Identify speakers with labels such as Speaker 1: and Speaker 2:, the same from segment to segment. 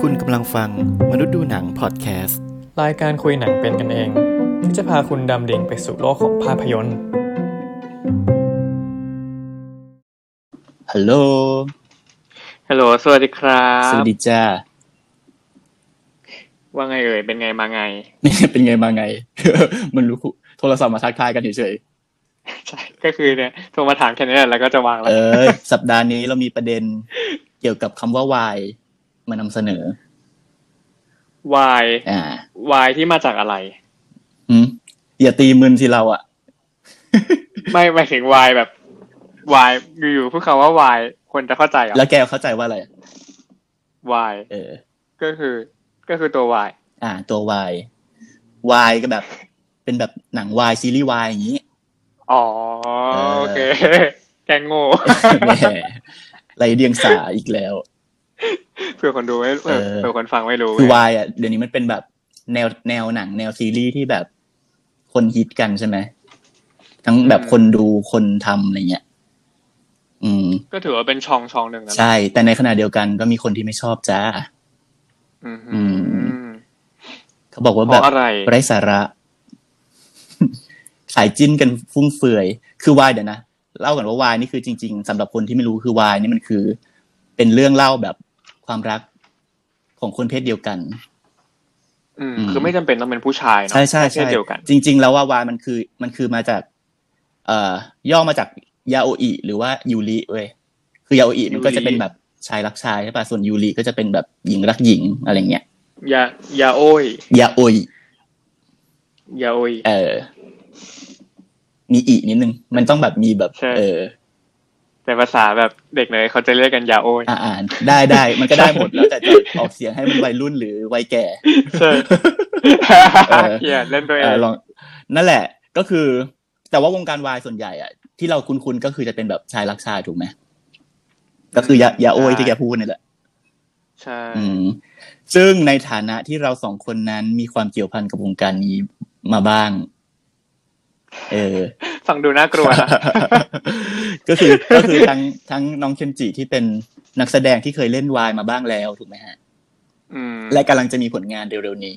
Speaker 1: คุณกำลังฟังมนุษย์ดูหนังพอดแคสต์
Speaker 2: รายการคุยหนังเป็นกันเอง ที่จะพาคุณดำดิ่งไปสู่โลกของภาพยนตร์
Speaker 1: ฮัลโหล
Speaker 2: ฮัลโหลสวัสดีครับ
Speaker 1: สวัสดีจ้า
Speaker 2: ว่าไงเอ่ย เป็นไงมาไง
Speaker 1: เป็นไงมาไง มันรู้โทรศัพท์มาทักทายกันเฉย
Speaker 2: ใช่ก็คือเนี่ยโทรมาถามแค่นี้แหละแล้วก็จะวาง
Speaker 1: ๆ
Speaker 2: แล้
Speaker 1: เอ
Speaker 2: ว
Speaker 1: อสัปดาห์นี้เรามีประเด็นเกี่ยวกับคำว่าวายมานำเสนอ
Speaker 2: วาย
Speaker 1: อ่าวา
Speaker 2: ยที่มาจากอะไร
Speaker 1: หืมอย่าตีมึนสิเราอะ
Speaker 2: ไม่หมายถึงวายแบบวายอยู่ๆพูดคำว่าวายคนจะเข้าใจเหรอะ
Speaker 1: แล้วแกเข้าใจว่าอะไร
Speaker 2: วาย
Speaker 1: เออ
Speaker 2: ก็คือ ก็คือตัววาย
Speaker 1: อ่า ตัววายวายก็แบบ เป็นแบบหนังวายซีรีส์วายอย่างนี้
Speaker 2: อ๋อ
Speaker 1: เออ
Speaker 2: โอเค แกงโง่
Speaker 1: แหม่ไรเดียงสาอีกแล้ว
Speaker 2: เพื่อคนดูไม่เผื่อ
Speaker 1: เออ
Speaker 2: เผื่อคนฟังไม่รู้
Speaker 1: คือวายอะเดี๋ยวนี้มันเป็นแบบแนวแนวหนัง แนวซีรีส์ที่แบบคนฮิตกันใช่ไหมทั้งแบบคนดูคนทำอะไรเงี้ยอืม
Speaker 2: ก็ถือว่าเป็นช่องช่องหนึ่งนะ
Speaker 1: ใช่ แต่ในขณะเดียวกันก็มีคนที่ไม่ชอบจ้า
Speaker 2: อืม
Speaker 1: อืมเขาบอกว่า
Speaker 2: เพ
Speaker 1: แบบ
Speaker 2: ราะอะไร
Speaker 1: ไร้สาระ ขายจิ้นกันฟุ่มเฟือย คือวายเดี๋ยวนะเล่าก่อนว่าวายนี่คือจริง ๆสำหรับคนที่ไม่รู้คือวายนี่มันคือ เป็นเรื่องเล่าแบบความรักของคนเพศเดียวกัน
Speaker 2: อืม
Speaker 1: อืม
Speaker 2: คือไม่จำเป็นต้องเป็นผู้ชายเนาะ
Speaker 1: ใช่ใช่
Speaker 2: เพ
Speaker 1: ใช่
Speaker 2: ศเดียวกัน
Speaker 1: จริง ๆ แล้วว่าวายมันคือ มันคือมาจาก เอ่อย่อมาจากยาโออิหรือว่ายูริเว้ยคือยาโออิมันก็จะเป็นแบบชายรักชายใช่ป่ะส่วนยูริก็จะเป็นแบบหญิงรักหญิงอะไรเงี้ย
Speaker 2: ยายาโอ้ย
Speaker 1: ยาโออิ
Speaker 2: ยาโอ้ย
Speaker 1: เออ มีอีนิดนึง มันต้องแบบมีแบบ
Speaker 2: ใช่
Speaker 1: เออ
Speaker 2: แต่ภาษาแบบเด็กเลยเขาจะเรียกกันยาโอ้ย
Speaker 1: อ่าอ่านได้ได้มันก็ได้หมดแล้วแต่จะออกเสียงให้มันวัยรุ่นหรือวัยแก่
Speaker 2: ใช่
Speaker 1: เออ
Speaker 2: เฮียเล่นตัวเอ
Speaker 1: เอองลองนั่นแหละ ก็คือ แต่ว่าวงการวายส่วนใหญ่อะที่เราคุ้นๆก็คือจะเป็นแบบชายรักชายถูกไหมก็คือยายาโอยที่แกพูดนี่แหละ
Speaker 2: ใช่
Speaker 1: อืมซึ่งในฐานะที่เราสองคนนั้นมีความเกี่ยวพันกับวงการนี้มาบ้าง เออ
Speaker 2: ฟังดูน่ากลัวนะ
Speaker 1: ก็คือก็คือทั้งทั้งน้องเคนจิที่เป็นนักแสดงที่เคยเล่นวายมาบ้างแล้วถูกไหมฮะ
Speaker 2: อืม
Speaker 1: และกำลังจะมีผลงานเร็วๆนี้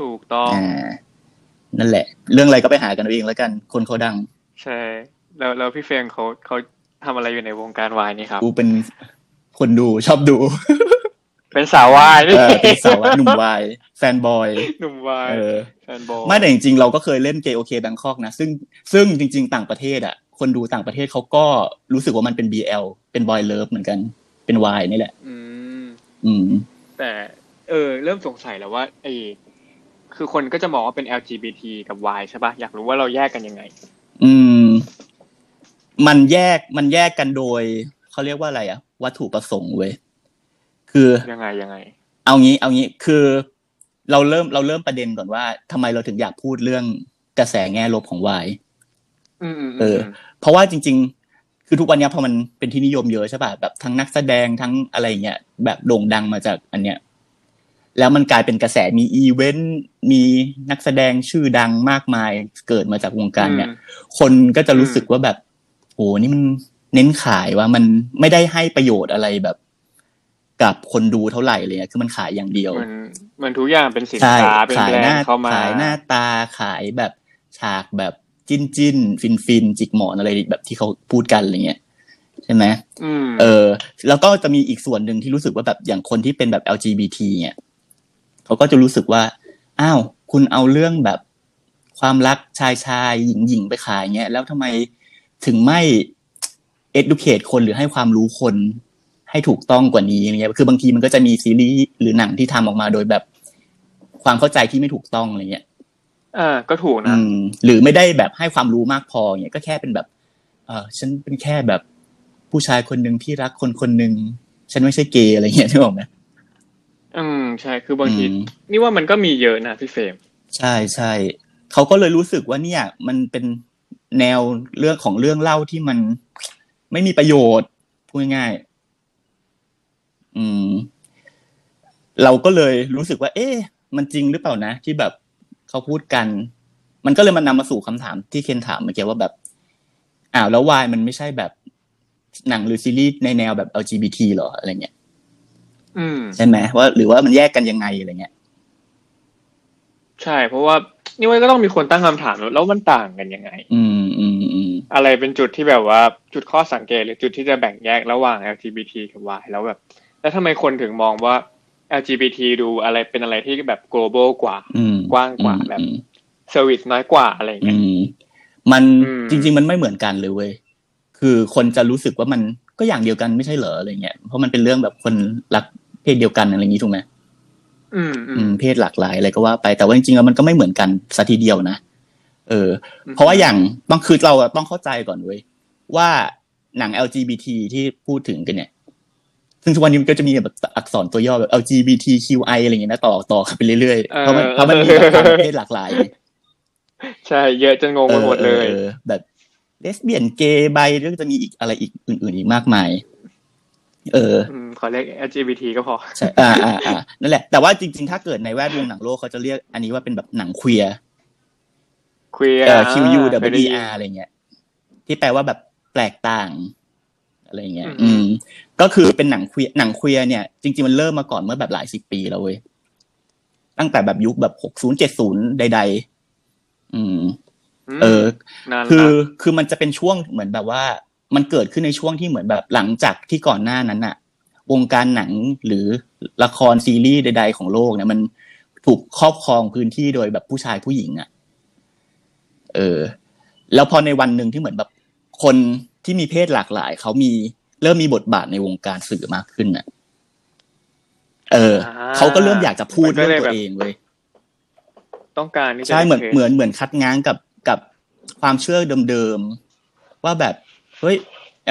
Speaker 2: ถูกต้อง
Speaker 1: อ่านั่นแหละ เรื่องอะไรก็ไปหากันเอาเองแล้วกัน คนเขาดัง
Speaker 2: ใช่ แล้วแล้วพี่เฟรมเขาเขาทำอะไรอยู่ในวงการวายนี่ครับ
Speaker 1: กูเป็นคนดูชอบดู
Speaker 2: เป็นสาววาย
Speaker 1: เออเป็นสาวหนุ่มวาย fanboy
Speaker 2: หนุ่มวาย
Speaker 1: เออ
Speaker 2: fanboy
Speaker 1: ไม่แต่จริงๆ เราก็เคยเล่น GAY OK Bangkok นะซึ่งซึ่งจริง ๆ ต่างประเทศอะ คนดูต่างประเทศเขาก็รู้สึกว่ามันเป็น BL เป็น boy love เหมือนกัน เป็นวายนี่แหละ
Speaker 2: อืม
Speaker 1: อืม
Speaker 2: แต่เออ เริ่มสงสัยแล้วว่าไอคือคนก็จะมองว่าเป็น LGBT กับ Y ใช่ปะอยากรู้ว่าเราแยกกันยังไง
Speaker 1: อืม มันแยกมันแยกกันโดยเขาเรียกว่าอะไรอะวัตถุประสงค์เว้ย คือ
Speaker 2: ยังไงยังไง
Speaker 1: เอางี้ เอางี้คือเราเริ่มเราเริ่มประเด็นก่อนว่าทำไมเราถึงอยากพูดเรื่องกระแสแง่ลบของวาย
Speaker 2: อืมอืม
Speaker 1: เออ เพราะว่าจริง ๆ คือทุกวันเนี้ยพอมันเป็นที่นิยมเยอะใช่ป่ะแบบทั้งนักแสดงทั้งอะไรเงี้ยแบบโด่งดังมาจากอันเนี้ยแล้วมันกลายเป็นกระแสมีอีเวนต์มีนักแสดงชื่อดังมากมายเกิดมาจากวงการเนี่ย คนก็จะรู้สึกว่าแบบโอ้นี่มันเน้นขายว่ามันไม่ได้ให้ประโยชน์อะไรแบบ กับคนดูเท่าไหร่เลยอะคือมันขายอย่างเดียว
Speaker 2: มันมันทุกอย่างเป็นสิน
Speaker 1: ใช่
Speaker 2: ค้าเป็น
Speaker 1: ขาย
Speaker 2: แบร
Speaker 1: ห
Speaker 2: น
Speaker 1: น้า
Speaker 2: ด์เข้ามา
Speaker 1: ขายหน้าตาขายแบบฉากแบบจิ้นจิ้นฟินฟินจิกหมอนอะไรแบบที่เขาพูดกันอะไรเงี้ยใช่ไหม
Speaker 2: อืม
Speaker 1: เออ แล้วก็จะมีอีกส่วนหนึ่งที่รู้สึกว่าแบบอย่างคนที่เป็นแบบ LGBT เนี่ยเขาก็จะรู้สึกว่า อ้าว คุณเอาเรื่องแบบความรักชายชายหญิงหญิงไปขายเงี้ย แล้วทำไมถึงไม่ educate คนหรือให้ความรู้คน ให้ถูกต้องกว่านี้อะไรเงี้ยคือบางทีมันก็จะมีซีรีส์หรือหนังที่ทำออกมาโดยแบบ ความเข้าใจที่ไม่ถูกต้องอะไรเงี้ย
Speaker 2: อ่าก็ถูก
Speaker 1: อื
Speaker 2: นะ
Speaker 1: มหรือไม่ได้แบบให้ความรู้มากพอเนี่ยก็แค่เป็นแบบ เออฉันเป็นแค่แบบผู้ชายคนหนึ่งที่รักคนคนหนึ่งฉันไม่ใช่เกย์อะไรเงี้ยนึกออกไหม
Speaker 2: อืมใช่คือบางที
Speaker 1: อืม
Speaker 2: นี่ว่ามันก็มีเยอะนะพี่เฟรม
Speaker 1: ใช่ใช่เขาก็เลยรู้สึกว่าเนี่ย มันเป็นแนวเรื่องของเรื่องเล่าที่มันไม่มีประโยชน์พูดง่ายๆ อืม เราก็เลยรู้สึกว่า เอ๊ะมันจริงหรือเปล่านะ ที่แบบเขาพูดกัน มันก็เลยมันนำมาสู่คำถามที่เคนถามเมื่อกี้ว่าแบบอ้าวแล้ววายมันไม่ใช่แบบหนังหรือซีรีส์ในแนวแบบ LGBT เหรออะไรเงี้ย
Speaker 2: อืม
Speaker 1: ใช่ไหมว่า หรือว่ามันแยกกันยังไงอะไรเงี้ย
Speaker 2: ใช่ เพราะว่านี่ว่าก็ต้องมีคนตั้งคำถามแล้วมันต่างกันยังไง
Speaker 1: อืมอืมอืม
Speaker 2: อะไรเป็นจุดที่แบบว่าจุดข้อสังเกตหรือจุดที่จะแบ่งแยกระหว่าง LGBT กับ Y แล้วแบบ แล้วทำไมคนถึงมองว่า LGBT ดูอะไรเป็นอะไรที่แบบ global กว่า
Speaker 1: อืม
Speaker 2: กว้างกว่าแบบ
Speaker 1: อืม
Speaker 2: service น้อยกว่าอะไร
Speaker 1: อื
Speaker 2: เงี้ย
Speaker 1: มมัน
Speaker 2: อืม
Speaker 1: จริง ๆ มันไม่เหมือนกันเลยเว้ยคือคนจะรู้สึกว่ามันก็อย่างเดียวกันไม่ใช่เหรออะไรเงี้ยเพราะมันเป็นเรื่องแบบคนรักเพศเดียวกันอะไรอย่างนี้ถูกไหม
Speaker 2: อืมอื
Speaker 1: อื
Speaker 2: ม
Speaker 1: มเพศหลากหลายอะไรก็ว่าไปแต่ว่าจริงๆแล้วมันก็ไม่เหมือนกันสัทีเดียวนะเออ เพราะว่าอย่างต้องคือเราอะต้องเข้าใจก่อนเว้ยว่าหนัง LGBT ที่พูดถึงกันเนี่ย ซึ่งทุกวันนี้มันก็จะมีแบบอักษรตัวย่อแบบ LGBTQI อะไรอย่างเงี้ยนะต่อต่อกันไปเรื่อยๆ เพราะมันเพราะมันมีแบบความเพศหลากหลายไง
Speaker 2: ใช่ เยอะจนงงไปหมดเลย
Speaker 1: ออออแบบเลสเบี้ยนเกย์ไบแล้วก็จะมีอีกอะไรอีกอื่น ๆ อีกมากมาย เออ
Speaker 2: อืมขอเรียก LGBT ก็พอ
Speaker 1: ใช่ อ่าอ่าอ่านั่นแหละ แต่ว่าจริง ๆ ถ้าเกิดในแวดวงหนังโลกเขาจะเรียกอันนี้ว่าเป็นแบบหนังเคลียร์
Speaker 2: queer
Speaker 1: เอ่อ Q U
Speaker 2: เคยได้
Speaker 1: W
Speaker 2: ยิ
Speaker 1: E
Speaker 2: น
Speaker 1: R อะไรเงี้ย ที่แปลว่าแบบแปลกต่าง อะไรเงี้ย
Speaker 2: อื
Speaker 1: อื
Speaker 2: ม
Speaker 1: มก็คือเป็นหนังเคลียร์หนังเคลียร์เนี่ย จริง ๆ มันเริ่มมาก่อนเมื่อแบบหลายสิบปีแล้วเว้ย ตั้งแต่แบบยุคแบบหกศูนย์เจ็ดศูนย์ใด ๆ อืม
Speaker 2: ม
Speaker 1: เออ
Speaker 2: นาน
Speaker 1: คือ
Speaker 2: ละ
Speaker 1: คือมันจะเป็นช่วงเหมือนแบบว่า มันเกิดขึ้นในช่วงที่เหมือนแบบหลังจากที่ก่อนหน้านั้นอะวงการหนังหรือละครซีรีส์ใด ๆ ของโลกเนี่ยมันถูกครอบครองพื้นที่โดยแบบผู้ชายผู้หญิงอะเออ แล้วพอในวันหนึ่งที่เหมือนแบบคน ที่มีเพศหลากหลายเขามีเริ่มมีบทบาทในวงการสื่อมากขึ้นน่ะ เออเขาก็เริ่มอยากจะพูดเรื่องตัวเองเว้ย
Speaker 2: ต้องการที่จะ
Speaker 1: ใช่เหมือน
Speaker 2: ป็
Speaker 1: เหมือนเหมือนคัดง้างกับกับความเชื่อเดิมๆว่าแบบเฮ้ย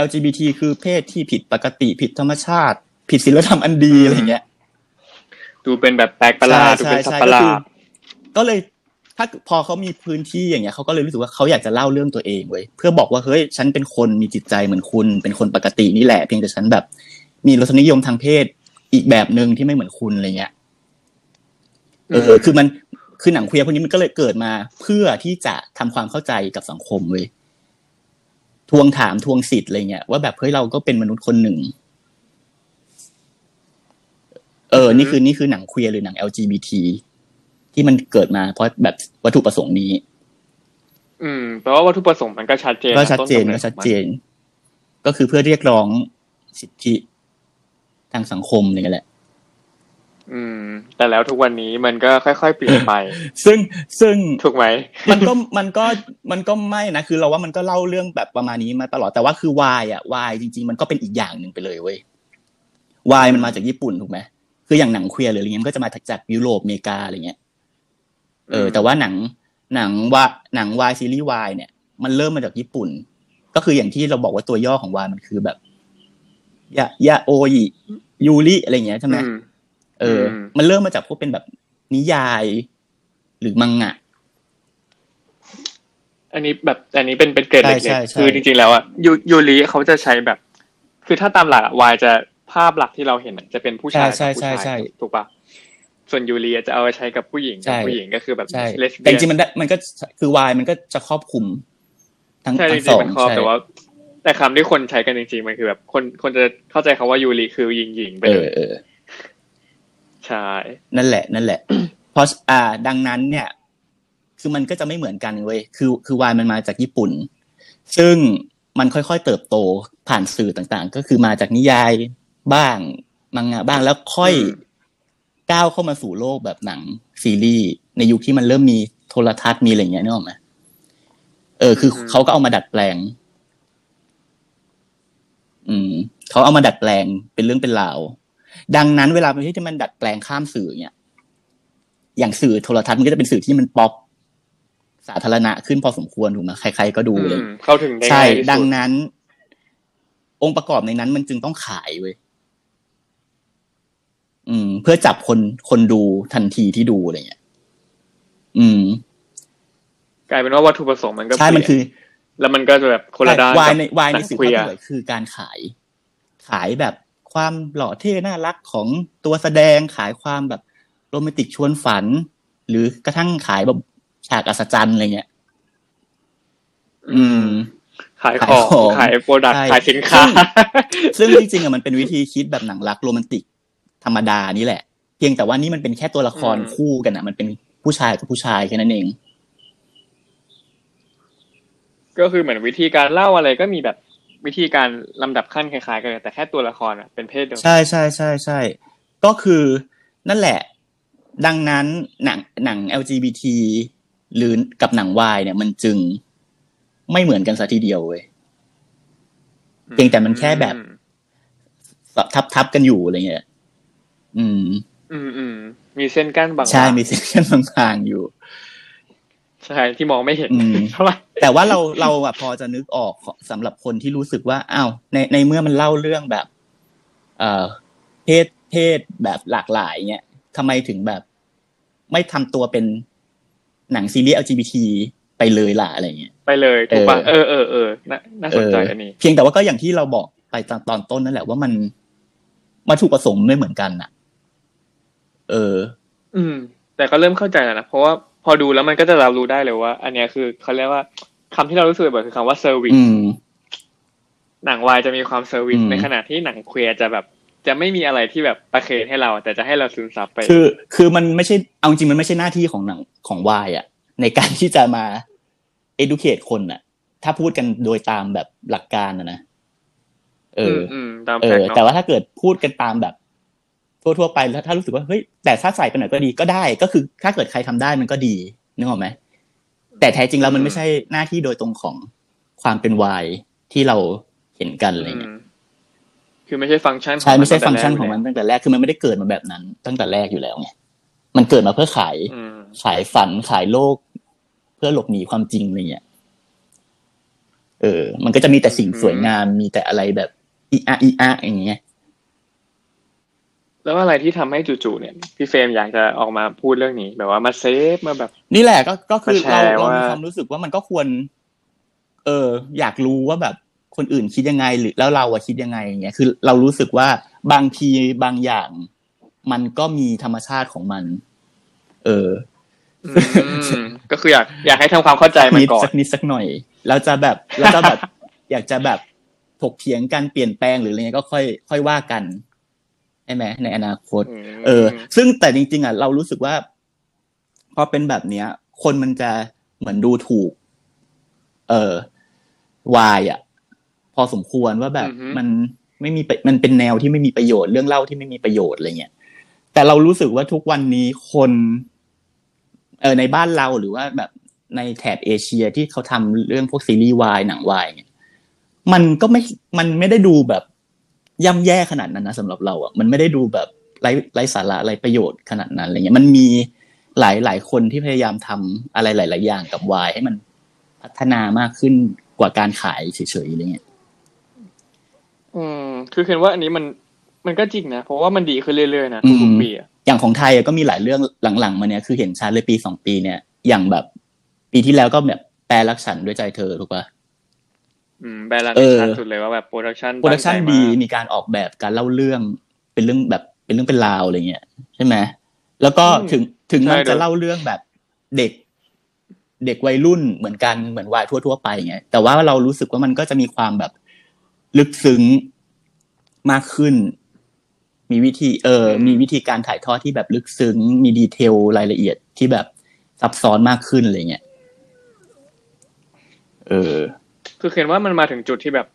Speaker 1: LGBT คือเพศที่ผิดปกติผิดธรรมชาติ ผิดศีลธรรมอันดีอะไรเงี้ย
Speaker 2: ดูเป็นแบบแปลกประหลาดดู
Speaker 1: ใช่
Speaker 2: เป็นสัต
Speaker 1: ใช่
Speaker 2: ว์ประหลา
Speaker 1: ก็คือ
Speaker 2: ด
Speaker 1: ก็เลย ถ้าพอเขามีพื้นที่อย่างเงี้ยเขาก็เลยรู้สึกว่าเขาอยากจะเล่าเรื่องตัวเองเว้ยเพื่อบอกว่าเฮ้ยฉันเป็นคนมีจิตใจเหมือนคุณ เป็นคนปกตินี่แหละเพียงแต่ฉันแบบ มีรสนิยมทางเพศอีกแบบหนึ่งที่ไม่เหมือนคุณอะไรเงี้ยเออ คือมันคือหนังเคลียร์พวกนี้มันก็เลยเกิดมา เพื่อที่จะทำความเข้าใจกับสังคมเว้ยทวงถามทวงสิทธิ์อะไรเงี้ยว่าแบบเฮ้ยเราก็เป็นมนุษย์คนหนึ่ง เออ นี่คือนี่คือหนังเคลียร์หรือหนัง LGBT ที่มันเกิดมาเพราะแบบวัตถุประสงค์นี้
Speaker 2: อืมแปลว่าวัตถุประสงค์มันก็ชัดเจน
Speaker 1: ก็ชัดเจน
Speaker 2: ต้กำ
Speaker 1: ก็
Speaker 2: ด
Speaker 1: ชัดเจน ก็คือเพื่อเรียกร้องสิทธิทางสังคมนี่แหละ
Speaker 2: อืม แต่แล้วทุกวันนี้มันก็ค่อยๆเปลี่ยนไป
Speaker 1: ซึ่งซึ่ง
Speaker 2: ถูกไหม
Speaker 1: มันก็มันก็มันก็ไม่นะคือเราว่ามันก็เล่าเรื่องแบบประมาณนี้มาตลอดแต่ว่าคือวายอะวายจริง ๆ มันก็เป็นอีกอย่างหนึ่งไปเลยเว้ยวายมันมาจากญี่ปุ่นถูกไหมคืออย่างหนังเคลียร์หรืออะไรเงี้ยมันก็จะมาจากยุโรปอเมริกาอะไรเงี้ย เออ
Speaker 2: อืม
Speaker 1: แต่ว่าหนังหนังว่าหนังวายซีรีส์วายเนี่ย มันเริ่มมาจากญี่ปุ่น ก็คืออย่างที่เราบอกว่าตัวย่อของวายมันคือแบบยายาโอยิยูริอะไรเงี้ยใช่ไหม
Speaker 2: อืม
Speaker 1: เอออ
Speaker 2: ม
Speaker 1: มันเริ่มมาจากพวกเป็นแบบนิยาย หรือมังงะ
Speaker 2: อันนี้แบบอันนี้เป็นเป็นเกรด
Speaker 1: ใช่
Speaker 2: เล็ก
Speaker 1: ใช่ใช่
Speaker 2: ๆคือจริงๆแล้วอะยูยูริเขาจะใช้แบบ คือถ้าตามหลักอะวายจะภาพหลักที่เราเห็นอะจะเป็นผู้ชาย
Speaker 1: ใช่
Speaker 2: กับผู้
Speaker 1: ใช่
Speaker 2: ชาย
Speaker 1: ใช่
Speaker 2: ถูกปะ ส่วนยูริอะจะเอาไปใช้กับผู้หญิง
Speaker 1: ใช่
Speaker 2: กับผู้หญิงก็คือแบบ
Speaker 1: ใช่
Speaker 2: เลส
Speaker 1: แต่
Speaker 2: เบี้
Speaker 1: จ
Speaker 2: ย
Speaker 1: ริงๆมันได้มันก็คือวายมันก็จะครอบคลุม ทั้ง
Speaker 2: ใช่จ
Speaker 1: ทั้ง
Speaker 2: ริ
Speaker 1: ส
Speaker 2: ง
Speaker 1: อง
Speaker 2: ๆมันครอบ
Speaker 1: ใช่
Speaker 2: แต่ว่า แต่คำที่คนใช้กันจริงๆมันคือแบบคนคนจะเข้าใจคาว่ายูริคือหญิงหญิงๆไป
Speaker 1: เอ
Speaker 2: เล
Speaker 1: อยเออ
Speaker 2: ใช่
Speaker 1: นั่นแหละ นั่นแหละ เพราะอ่า ดังนั้นเนี่ย คือมันก็จะไม่เหมือนกันเว้ยคือ คือวายมันมาจากญี่ปุ่น ซึ่งมันค่อยๆเติบโตผ่านสื่อต่างๆ ก็คือมาจากนิยายบ้างมังงะบ้างแล้วค่อย ก้าวเข้ามาสู่โลกแบบหนังซีรีส์ในยุคที่มันเริ่มมีโทรทัศน์มีอะไรอย่างเงี้ยนึกออกไหมเออ คือเขาก็เอามาดัดแปลง อืมเขาเอามาดัดแปลงเป็นเรื่องเป็นราว ดังนั้นเวลาที่มันดัดแปลงข้ามสื่อเนี่ย อย่างสื่อโทรทัศน์มันก็จะเป็นสื่อที่มันป๊อปสาธารณะขึ้นพอสมควรถูกไหมใคร ๆ ก็ดู
Speaker 2: อื
Speaker 1: เลย
Speaker 2: มเข้าถึงได้
Speaker 1: ใช่
Speaker 2: ง่ายที่
Speaker 1: ดัง
Speaker 2: สุด
Speaker 1: นั้น องค์ประกอบในนั้นมันจึงต้องขายเว้ย อืม เพื่อจับคนคนดูทันทีที่ดูอะไรเงี้ยอืม
Speaker 2: กลายเป็นว่าวัตถุประสงค์มันก็
Speaker 1: ใช่มันคือ
Speaker 2: แล้วมันก็จะแบบคนละด้าน
Speaker 1: วาย
Speaker 2: กับ
Speaker 1: ในวายใน
Speaker 2: หง
Speaker 1: สื่อ
Speaker 2: เคลี
Speaker 1: ภาค
Speaker 2: ยร์
Speaker 1: เหนือคือการขาย ขายแบบความหล่อเท่น่ารักของตัวแสดงขายความแบบโรแมนติกชวนฝัน หรือกระทั่งขายแบบฉากอัศจรรย์อะไรเงี้ย อืม
Speaker 2: ขายของ ขายโปรดักต์ขายสินค้า
Speaker 1: ซึ่งจริงๆอะมันเป็นวิธีคิดแบบหนังรักโรแมนติก ธรรมดานี่แหละ เพียงแต่ว่านี่มันเป็นแค่ตัวละคร
Speaker 2: อืม
Speaker 1: คู่กันอะมันเป็นผู้ชายกับผู้ชายแค่นั้นเอง
Speaker 2: ก็คือเหมือนวิธีการเล่าอะไรก็มีแบบวิธีการลำดับขั้นคล้ายๆกันแต่แค่ตัวละครอะเป็นเพศเดียวกัน
Speaker 1: ใช่ใช่ใช่ใช่ก็คือนั่นแหละ ดังนั้นหนังหนัง LGBT หรือกับหนังวายเนี่ย มันจึงไม่เหมือนกันซะทีเดียวเว้ยเพียงแต่มันแค่แบบทับทับกันอยู่อะไรเงี้ย อืม
Speaker 2: อืมอืมมีเส้นกั้นบางๆ
Speaker 1: ใช่มีเส้นกันบางๆอยู่
Speaker 2: ใช่ที่มองไม่เห็น
Speaker 1: อืม
Speaker 2: เท่าไหร่
Speaker 1: แต่ว่าเราเราอะพอจะนึกออกสำหรับคนที่รู้สึกว่าอ้าวในในเมื่อมันเล่าเรื่องแบบ เอ่อเพศเพศแบบหลากหลายเนี่ยทำไมถึงแบบ ไม่ทำตัวเป็นหนังซีรีส์ LGBT ไปเลยล่ะอะไรเงี้ย
Speaker 2: ไปเลยถูกปะ
Speaker 1: เอ
Speaker 2: เอ
Speaker 1: อ
Speaker 2: อเออเออน่าน่าสนใจอันนี้
Speaker 1: เพียงแต่ว่าก็อย่างที่เราบอกไปตอนตอนต้นนั่นแหละว่ามันวัตถุประสงค์ไม่เหมือนกันน่ะ เออ
Speaker 2: อืม แต่ก็เริ่มเข้าใจแล้วนะเพราะว่าพอดูแล้วมันก็จะรับรู้ได้เลยว่า อันเนี้ยคือเขาเรียกว่าคำที่เรารู้สึกบ่อยคือคำว่า service อื
Speaker 1: ม
Speaker 2: หนังวายจะมีความ service อื
Speaker 1: ม
Speaker 2: ในขณะที่หนัง queer จะแบบ จะไม่มีอะไรที่แบบประเคนให้เรา แต่จะให้เราซึมซับไป
Speaker 1: คือ คือมันไม่ใช่เอาจริงมันไม่ใช่หน้าที่ของหนังของวายอะในการที่จะมา educate คนอะถ้าพูดกันโดยตามแบบหลักการนะนะเออ
Speaker 2: มอืมตาม
Speaker 1: เอ
Speaker 2: แพ็
Speaker 1: อ
Speaker 2: ก
Speaker 1: แต่
Speaker 2: เนาะ
Speaker 1: ว่าถ้าเกิดพูดกันตามแบบ ทั่วๆไปแล้วถ้ารู้สึกว่าเฮ้ยแต่ถ้าใส่ไปหน่อยก็ดีก็ได้ ก็คือถ้าเกิดใครทำได้มันก็ดีนึกออกไหมแต่แท้จริงแล้วมันไม่ใช่หน้าที่โดยตรงของความเป็นวายที่เราเห็นกันอะไรเงี้ย
Speaker 2: อืมคือไม่ใช่ฟังก์ชัน
Speaker 1: ใช่ไม่ใช่
Speaker 2: ตั้
Speaker 1: ฟัง
Speaker 2: แต่
Speaker 1: ก์ชันของมันตั้งแต่แรกคือมันไม่ได้เกิดมาแบบนั้น ตั้งแต่แรกอยู่แล้วไงมันเกิดมาเพื่อขาย
Speaker 2: อืม
Speaker 1: ขายฝันขายโลก เพื่อหลบหนีความจริงอะไรเงี้ยเออ มันก็จะมีแต่สิ่งสวยงามมีแต่อะไรแบบอีอะอีอะอย่างเงี้ย
Speaker 2: แล้วอะไรที่ทำให้จู่ๆเนี่ยพี่เฟรมอยากจะออกมาพูดเรื่องนี้ แบบว่ามาเซฟมาแบบ
Speaker 1: นี่แหละก็ก็คือ
Speaker 2: มาแช
Speaker 1: เรา
Speaker 2: ร์
Speaker 1: เรา
Speaker 2: ว่า
Speaker 1: มีความรู้สึกว่ามันก็ควร เออ อยากรู้ว่าแบบคนอื่นคิดยังไงหรือแล้วเราอะคิดยังไงอย่างเงี้ยคือเรารู้สึกว่าบางทีบางอย่าง มันก็มีธรรมชาติของมัน เออ
Speaker 2: อืมก็คืออยากอยากให้ทำความเข้าใจมัน
Speaker 1: นิด
Speaker 2: ก่อน
Speaker 1: สักนิดสักหน่อยเราจะแบบเราจะแบบ อยากจะแบบถกเถียงกันเปลี่ยนแปลงหรืออะไรเงี้ยก็ค่อย ค่อยว่ากัน ใช่ไหมในอนาคต
Speaker 2: ม
Speaker 1: เออ ซึ่งแต่จริง ๆอะเรารู้สึกว่า พอเป็นแบบเนี้ย คนมันจะเหมือนดูถูก เออวายอะ พอสมควรว่าแบบมันไม่มีประมันเป็นแนวที่ไม่มีประโยชน์เรื่องเล่าที่ไม่มีประโยชน์อะไรเงี้ยแต่เรารู้สึกว่าทุกวันนี้คน เออในบ้านเราหรือว่าแบบในแถบเอเชียที่เขาทำเรื่องพวกซีรีส์วายหนังวายเนี่ยมันก็ไม่มันไม่ได้ดูแบบ ย่ำแย่ขนาดนั้นนะสำหรับเราอะมันไม่ได้ดูแบบไร้ไร้สาระไร้ประโยชน์ขนาดนั้นอะไรเงี้ยมันมีหลายหลายคนที่พยายามทำอะไรหลาย ๆ อย่างกับวายให้มันพัฒนามากขึ้นกว่าการขายเฉยๆอะไรเงี้ย
Speaker 2: อืม คือเห็นว่าอันนี้มันมันก็จริงนะเพราะว่ามันดีขึ้นเรื่อยๆนะ
Speaker 1: อืม
Speaker 2: ทุกๆปีอะ
Speaker 1: อย่างของไทยอะก็มีหลายเรื่องหลังๆมาเนี่ยคือเห็นชัดเลยปีสองปีเนี่ย อย่างแบบ ปีที่แล้วก็แบบแปลรักฉันด้วยใจเธอถูกปะ
Speaker 2: อืมแบรนด์
Speaker 1: เออ
Speaker 2: ชัดสุดเลยว่าแบบ production production ดี
Speaker 1: มีการออกแบบการเล่าเรื่องเป็นเรื่องแบบเป็นเรื่องเป็นราวอะไรเงี้ยใช่ไหมแล้วก็ถึงถึงมันจะเล่าเรื่องแบบเด็ก เด็กวัยรุ่นเหมือนกันเหมือนวายทั่ว ๆ ไปไงแต่ว่าเรารู้สึกว่ามันก็จะมีความแบบลึกซึ้งมากขึ้น มีวิธีเออ มีวิธีการถ่ายทอดที่แบบลึกซึ้ง มีดีเทลรายละเอียดที่แบบซับซ้อนมากขึ้นอะไรเงี้ยเออ
Speaker 2: คือเห็นว่ามันมาถึงจุดที่แบบ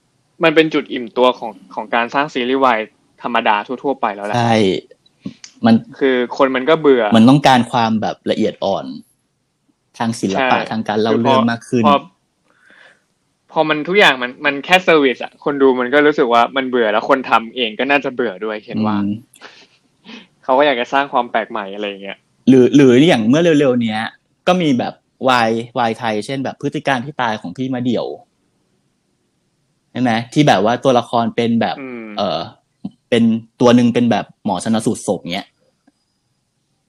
Speaker 2: มันเป็นจุดอิ่มตัวของของการสร้างซีรีส์วายธรรมดาทั่ว ๆ ไปแล้วแหละ
Speaker 1: ใช่มัน
Speaker 2: คือคนมันก็เบื่อ
Speaker 1: มันต้องการความแบบละเอียดอ่อน ทางศิลปะ
Speaker 2: ใช่
Speaker 1: ทางการเล่าเรื่องมากขึ้น
Speaker 2: พอพอมันทุกอย่างมันมันแค่ service อะคนดูมันก็รู้สึกว่ามันเบื่อแล้วคนทำเองก็น่าจะเบื่อด้วยเห็นว่า
Speaker 1: อืม
Speaker 2: เขาก็อยากจะสร้างความแปลกใหม่อะไรอย่างเงี้ย
Speaker 1: หรือหรืออย่างเมื่อเร็วๆเนี้ย ก็มีแบบวายวายไทย เช่นแบบพฤติการณ์ที่ตายของพี่มะเดี่ยว ใช่ไหมที่แบบว่าตัวละครเป็นแบบ
Speaker 2: อืม
Speaker 1: เออเป็นตัวหนึ่งเป็นแบบหมอชันสูตรศพเนี้ย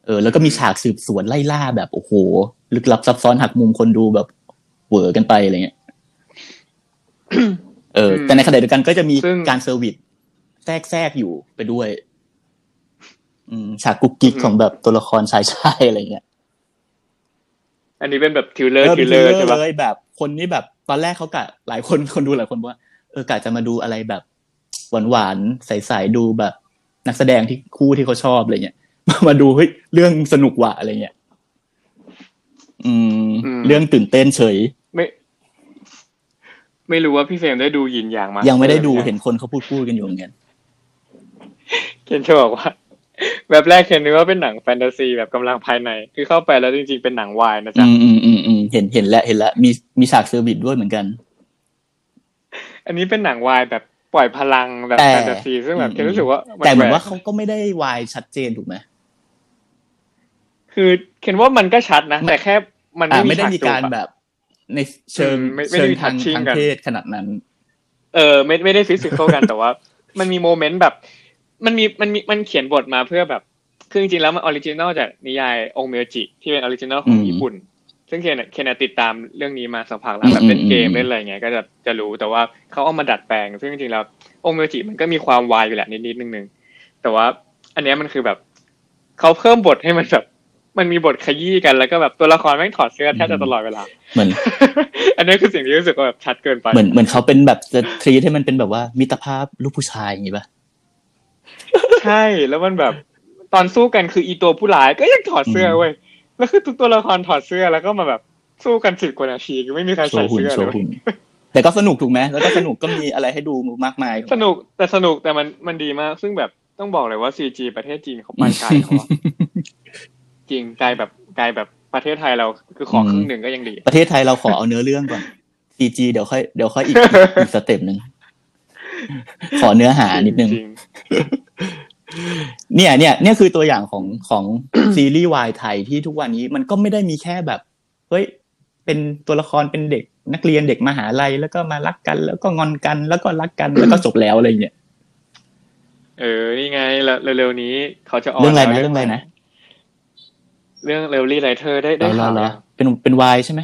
Speaker 1: เออ แล้วก็มีฉากสืบสวนไล่ล่าแบบโอ้โหลึกลับซับซ้อนหักมุมคนดูแบบเหวอกันไปอะไรเงี้ยเออ แต่ในขณะเดียวกันก็จะมี
Speaker 2: ซึ่ง
Speaker 1: การ service แทรกแทรกอยู่ไปด้วย อืมฉากกุ๊กกิ๊กของแบบตัวละครชายชายอะไรเงี้ย
Speaker 2: อันนี้เป็นแบบ thriller เอ
Speaker 1: อ
Speaker 2: ทิ
Speaker 1: เป็น
Speaker 2: thriller ใช่ปะ
Speaker 1: เลยแบบ คนนี่แบบตอนแรกเขากะหลายคนคนดูหลายคนบอกว่า เออกะจะมาดูอะไรแบบหวานๆใสๆดูแบบ นักแสดงที่คู่ที่เขาชอบอะไรเงี้ยมาดูเฮ้ยเรื่องสนุกว่ะอะไรเงี้ยอืม
Speaker 2: อืม
Speaker 1: เรื่องตื่นเต้นเฉย
Speaker 2: ไม่ ไม่รู้ว่าพี่เฟรมได้ดู Yin Yang Master ยัง
Speaker 1: ไม่ได้ดูเห็นคนเขาพูดพูดกันอยู่เหมือนกัน
Speaker 2: เคนจะบอกว่าแบบแรกเคนนึกว่าเป็นหนังแฟนตาซีแบบกำลังภายใน คือเข้าไปแล้วจริงๆเป็นหนังวายนะจ๊ะ
Speaker 1: อืมอืมอืมอืมเห็นเห็นแล้วเห็นแล้วมีมีฉาก service ด้วยเหมือนกัน
Speaker 2: อันนี้เป็นหนังวายแบบปล่อยพลังแบบ
Speaker 1: แต่
Speaker 2: แฟนตาซีซึ่งแบบเคนรู้สึกว่า
Speaker 1: แต่เหมือน
Speaker 2: ปล
Speaker 1: ว่ากเขาก็ไม่ได้วายชัดเจนถูกไหม
Speaker 2: คือเคนว่ามันก็ชัดนะ แต่แค่มัน
Speaker 1: อ่า
Speaker 2: ไม่
Speaker 1: ไม่
Speaker 2: มี
Speaker 1: ได้
Speaker 2: ฉาก
Speaker 1: มี
Speaker 2: จู
Speaker 1: การ
Speaker 2: บอะ
Speaker 1: แบบ ในเชิง
Speaker 2: อืมไม่ไม่
Speaker 1: เชิ
Speaker 2: ได้
Speaker 1: ง
Speaker 2: มี
Speaker 1: ทาง
Speaker 2: touching
Speaker 1: ทาง
Speaker 2: กัน
Speaker 1: เพศขนาดนั้น
Speaker 2: เออ ไม่ไม่ได้ฟิสิกอลกันแต่ว่า มันมีโมเมนต์แบบ มันมีมันมีมันเขียนบทมาเพื่อแบบคือจริงๆแล้วมันออริจินอลจากนิยายองเมจิที่เป็นออริจินอลของ
Speaker 1: อืม
Speaker 2: ญี่ปุ่น ซึ่งเคนอะเคนอะติดตามเรื่องนี้มาสักพักแล้วแบบ
Speaker 1: อืม
Speaker 2: เล่นเกม
Speaker 1: อืม
Speaker 2: เล่นอะไรเงี้ยก็จะจะรู้แต่ว่าเขาเอามาดัดแปลง ซึ่งจริงๆแล้วองเมจิมันก็มีความวายอยู่แหละนิดๆนึงนึงแต่ว่าอันเนี้ยมันคือแบบเขาเพิ่มบทให้มันแบบมันมีบทขยี้กันแล้วก็แบบตัวละครแม่งถอดเสื้อแทบจะตลอดเวลา
Speaker 1: เหมือน
Speaker 2: อันนี้คือสิ่งที่รู้สึกว่าแบบชัดเกินไป
Speaker 1: เหมือนเหมือนเขาเป็นแบบจะทรีให้มันเป็นแบบว่ามิตรภาพลูกผู้ชายอย่างงี้ป่ะ
Speaker 2: ใช่แล้วมันแบบตอนสู้กันคืออีตัวผู้ร้ายก็ยังถอดเสื้อ
Speaker 1: อืม
Speaker 2: เว้ย แล้วคือทุกตัวละครถอดเสื้อแล้วก็มาแบบสู้กันสิบกว่านาทีคือไม่มีใคร
Speaker 1: โช
Speaker 2: ใส่
Speaker 1: ว์หุ่น
Speaker 2: เสื้อ
Speaker 1: โช
Speaker 2: เลย
Speaker 1: ว์
Speaker 2: เว้ย
Speaker 1: หุ่นแต่ก็สนุกถูกไหมแล้วก็สนุกก็มีอะไรให้ดูมากมาย
Speaker 2: สนุกแต่สนุกแต่มันมันดีมาก ซึ่งแบบต้องบอกเลยว่าซีจีประเทศจีนเขาไปไกลเขาอะจริงไกลแบบไกลแบบประเทศไทยเราคือขอครึ่งหนึ่งก็ยังดี
Speaker 1: ประเทศไทยเราขอเอาเนื้อเรื่องก่อน CG เดี๋ยวค่อยเดี๋ยวค่อยอีกอีกสเต็ปหนึ่งขอเนื้อหานิดนึง
Speaker 2: จริง
Speaker 1: เนี่ยเนี่ยเนี่ยคือตัวอย่างของของซีรีส์วายไทยที่ทุกวันนี้มันก็ไม่ได้มีแค่แบบเฮ้ยเป็นตัวละครเป็นเด็กนักเรียนเด็กมหาลัยแล้วก็มารักกัน แล้วก็งอนกันแล้วก็รักกันแล้วก็จบแล้วอะไรเงี้ย
Speaker 2: เออนี่ไงแล้วเร็วๆนี้เขาจะออน
Speaker 1: เรื่องอะไรนะ
Speaker 2: แล้ว
Speaker 1: เรื่องอะไรนะ
Speaker 2: เรื่องเรลลี่ไรเธอได้ได้
Speaker 1: เหรอ
Speaker 2: ข่าว
Speaker 1: เหรอ
Speaker 2: ยัง
Speaker 1: เป็นเป็นวายใช่ไหม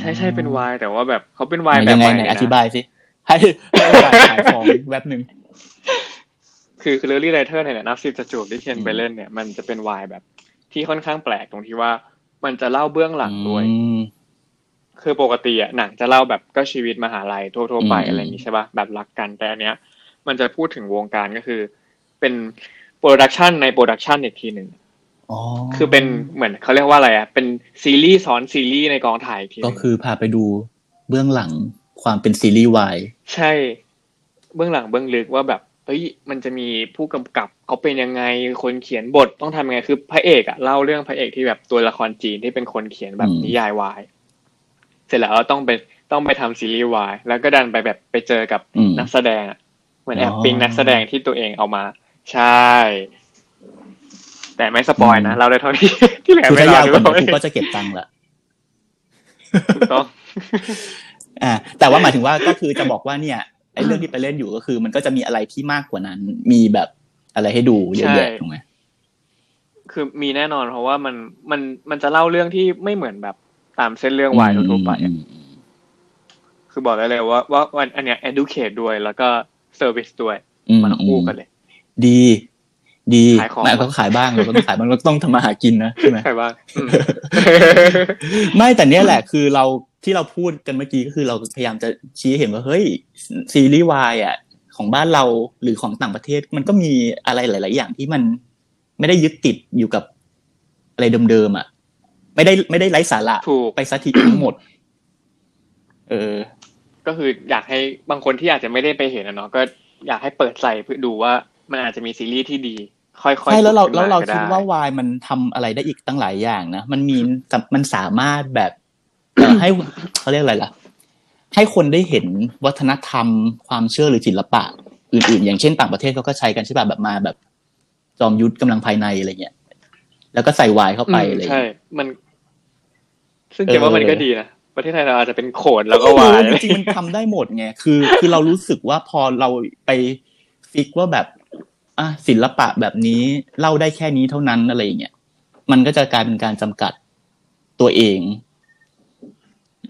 Speaker 2: ใช่ใช่เป็นวายแต่ว่าแบบเขาเป็นวายแบบ
Speaker 1: ยังไง
Speaker 2: ใหม่
Speaker 1: ไหน
Speaker 2: เลย
Speaker 1: อ
Speaker 2: นะ
Speaker 1: ธิบายสิให้ให้โอกาสขายของแวบหนึ่ง
Speaker 2: คือคือ Lovely Writer เนี่ยนับสิบจะจูบที่เคน
Speaker 1: อืม
Speaker 2: ไปเล่นเนี่ยมันจะเป็นวายแบบที่ค่อนข้างแปลกตรงที่ว่า มันจะเล่าเบื้องหลังด้วย
Speaker 1: อืม
Speaker 2: คือปกติอะหนังจะเล่าแบบก็ชีวิตมหาลัยทั่วๆไป
Speaker 1: อืม
Speaker 2: อะไรอย่างงี้ใช่ป่ะแบบรักกันแต่อันเนี้ย มันจะพูดถึงวงการก็คือ เป็น production ใน production อีกทีหนึ่ง
Speaker 1: อ๋อ
Speaker 2: คือเป็นเหมือนเขาเรียกว่าอะไรอะเป็นซีรีส์ซ้อนซีรีส์ในกองถ่ายอีกทีหนึ่งก็
Speaker 1: คือพาไปดูเบื้องหลังความเป็นซีรีส์วาย
Speaker 2: ใช่ เบื้องหลังเบื้องลึกว่าแบบ เฮ้ยมันจะมีผู้กำกับเขาเป็นยังไงคนเขียนบทต้องทำยังไงคือพระเอกอะเล่าเรื่องพระเอกที่แบบตัวละครจีนที่เป็นคนเขียนแบบนิยายวายเสร็จแล้วต้องไปต้องไปทำซีรีส์วายแล้วก็ดันไปแบบไปเจอกับ
Speaker 1: อืม
Speaker 2: นักแสดงอะเหมือนแอบ
Speaker 1: อ๋อ
Speaker 2: ปิงนักแสดงที่ตัวเองเอามา ใช่ แต่ไม่สปอยนะ
Speaker 1: อืม
Speaker 2: เราได้เท่านี้ที่เหลือ
Speaker 1: คือ
Speaker 2: ไม่
Speaker 1: ถ้า
Speaker 2: เรา
Speaker 1: ยาว
Speaker 2: หรื
Speaker 1: ก
Speaker 2: อ
Speaker 1: ว่า
Speaker 2: เปล่า
Speaker 1: นี้กูก็จะเก็บตังค์ละ
Speaker 2: ถูกต้อง
Speaker 1: อ่าแต่ว่าหมายถึงว่าก็คือจะบอกว่าเนี่ย ไอ้เรื่องที่ไปเล่นอยู่ก็คือ มันก็จะมีอะไรที่มากกว่านั้น มีแบบอะไรให้ดูเยอะแยะ
Speaker 2: ใช่
Speaker 1: ถูกไหม
Speaker 2: คือมีแน่นอนเพราะว่ามันมันมันจะเล่าเรื่องที่ไม่เหมือนแบบตามเส้นเรื่องวายทั่วๆไปอะ
Speaker 1: อืม
Speaker 2: คือบอกได้เลยว่าว่าวันอันเนี้ย educate ด้วยแล้วก็ service ด้วย
Speaker 1: อืม
Speaker 2: มันคู่กันเลย
Speaker 1: ดี ดี
Speaker 2: ขายของ
Speaker 1: แม่ก็ขายบ้างเราก็ต้องขายบ้างเราก็ต้องทำมาหากินนะใช่ไหม
Speaker 2: ใครว่าอืม
Speaker 1: ไม่แต่เนี้ยแหละคือเรา ที่เราพูดกันเมื่อกี้ก็คือเราพยายามจะชี้ให้เห็นว่าเฮ้ยซีรีส์วายอะของบ้านเราหรือของต่างประเทศ มันก็มีอะไรหลาย ๆ อย่างที่มันไม่ได้ยึดติดอยู่กับอะไรเดิมๆอะ ไม่ได้ไม่ได้ไร้สาระ
Speaker 2: ถูก
Speaker 1: ไปซะทีทั้งหมด เออ
Speaker 2: ก็คืออยากให้บางคนที่อาจจะไม่ได้ไปเห็นนะเนาะก็อยากให้เปิดใจเพื่อดูว่ามันอาจจะมีซีรีส์ที่ดี ค่อยๆ
Speaker 1: ใช่แล้วเรา
Speaker 2: ขุด
Speaker 1: แล้วเรา
Speaker 2: ขึ้นม
Speaker 1: คิด
Speaker 2: ก็
Speaker 1: ว่าวายมันทำอะไรได้อีกตั้งหลายอย่างนะมันมีมันสามารถแบบเอ่อ ให้เขาเรียกอะไรล่ะ ให้คนได้เห็นวัฒนธรรม ความเชื่อหรือศิลปะ อื่นๆ อย่างเช่นต่างประเทศเขาก็ใช้กันใช่ป่ะแบบมาแบบ จอมยุทธกำลังภายในอะไรเงี้ยแล้วก็ใส่วายเข้าไป
Speaker 2: อืม
Speaker 1: อะไร
Speaker 2: ใช่
Speaker 1: เงี้ย
Speaker 2: มัน ซึ่ง
Speaker 1: เออ
Speaker 2: เก็บว่ามันก็ดีนะประเทศไทยเราอาจจะเป็นโขนแล้วก็
Speaker 1: ไม่
Speaker 2: วา
Speaker 1: รู้
Speaker 2: ย
Speaker 1: จริงๆมันทำได้หมดไงคือ คือเรารู้สึกว่าพอเราไปฟิกว่าแบบอะศิลปะแบบนี้เล่าได้แค่นี้เท่านั้นอะไรอย่างเงี้ยมันก็จะกลายเป็นการจำกัดตัวเอง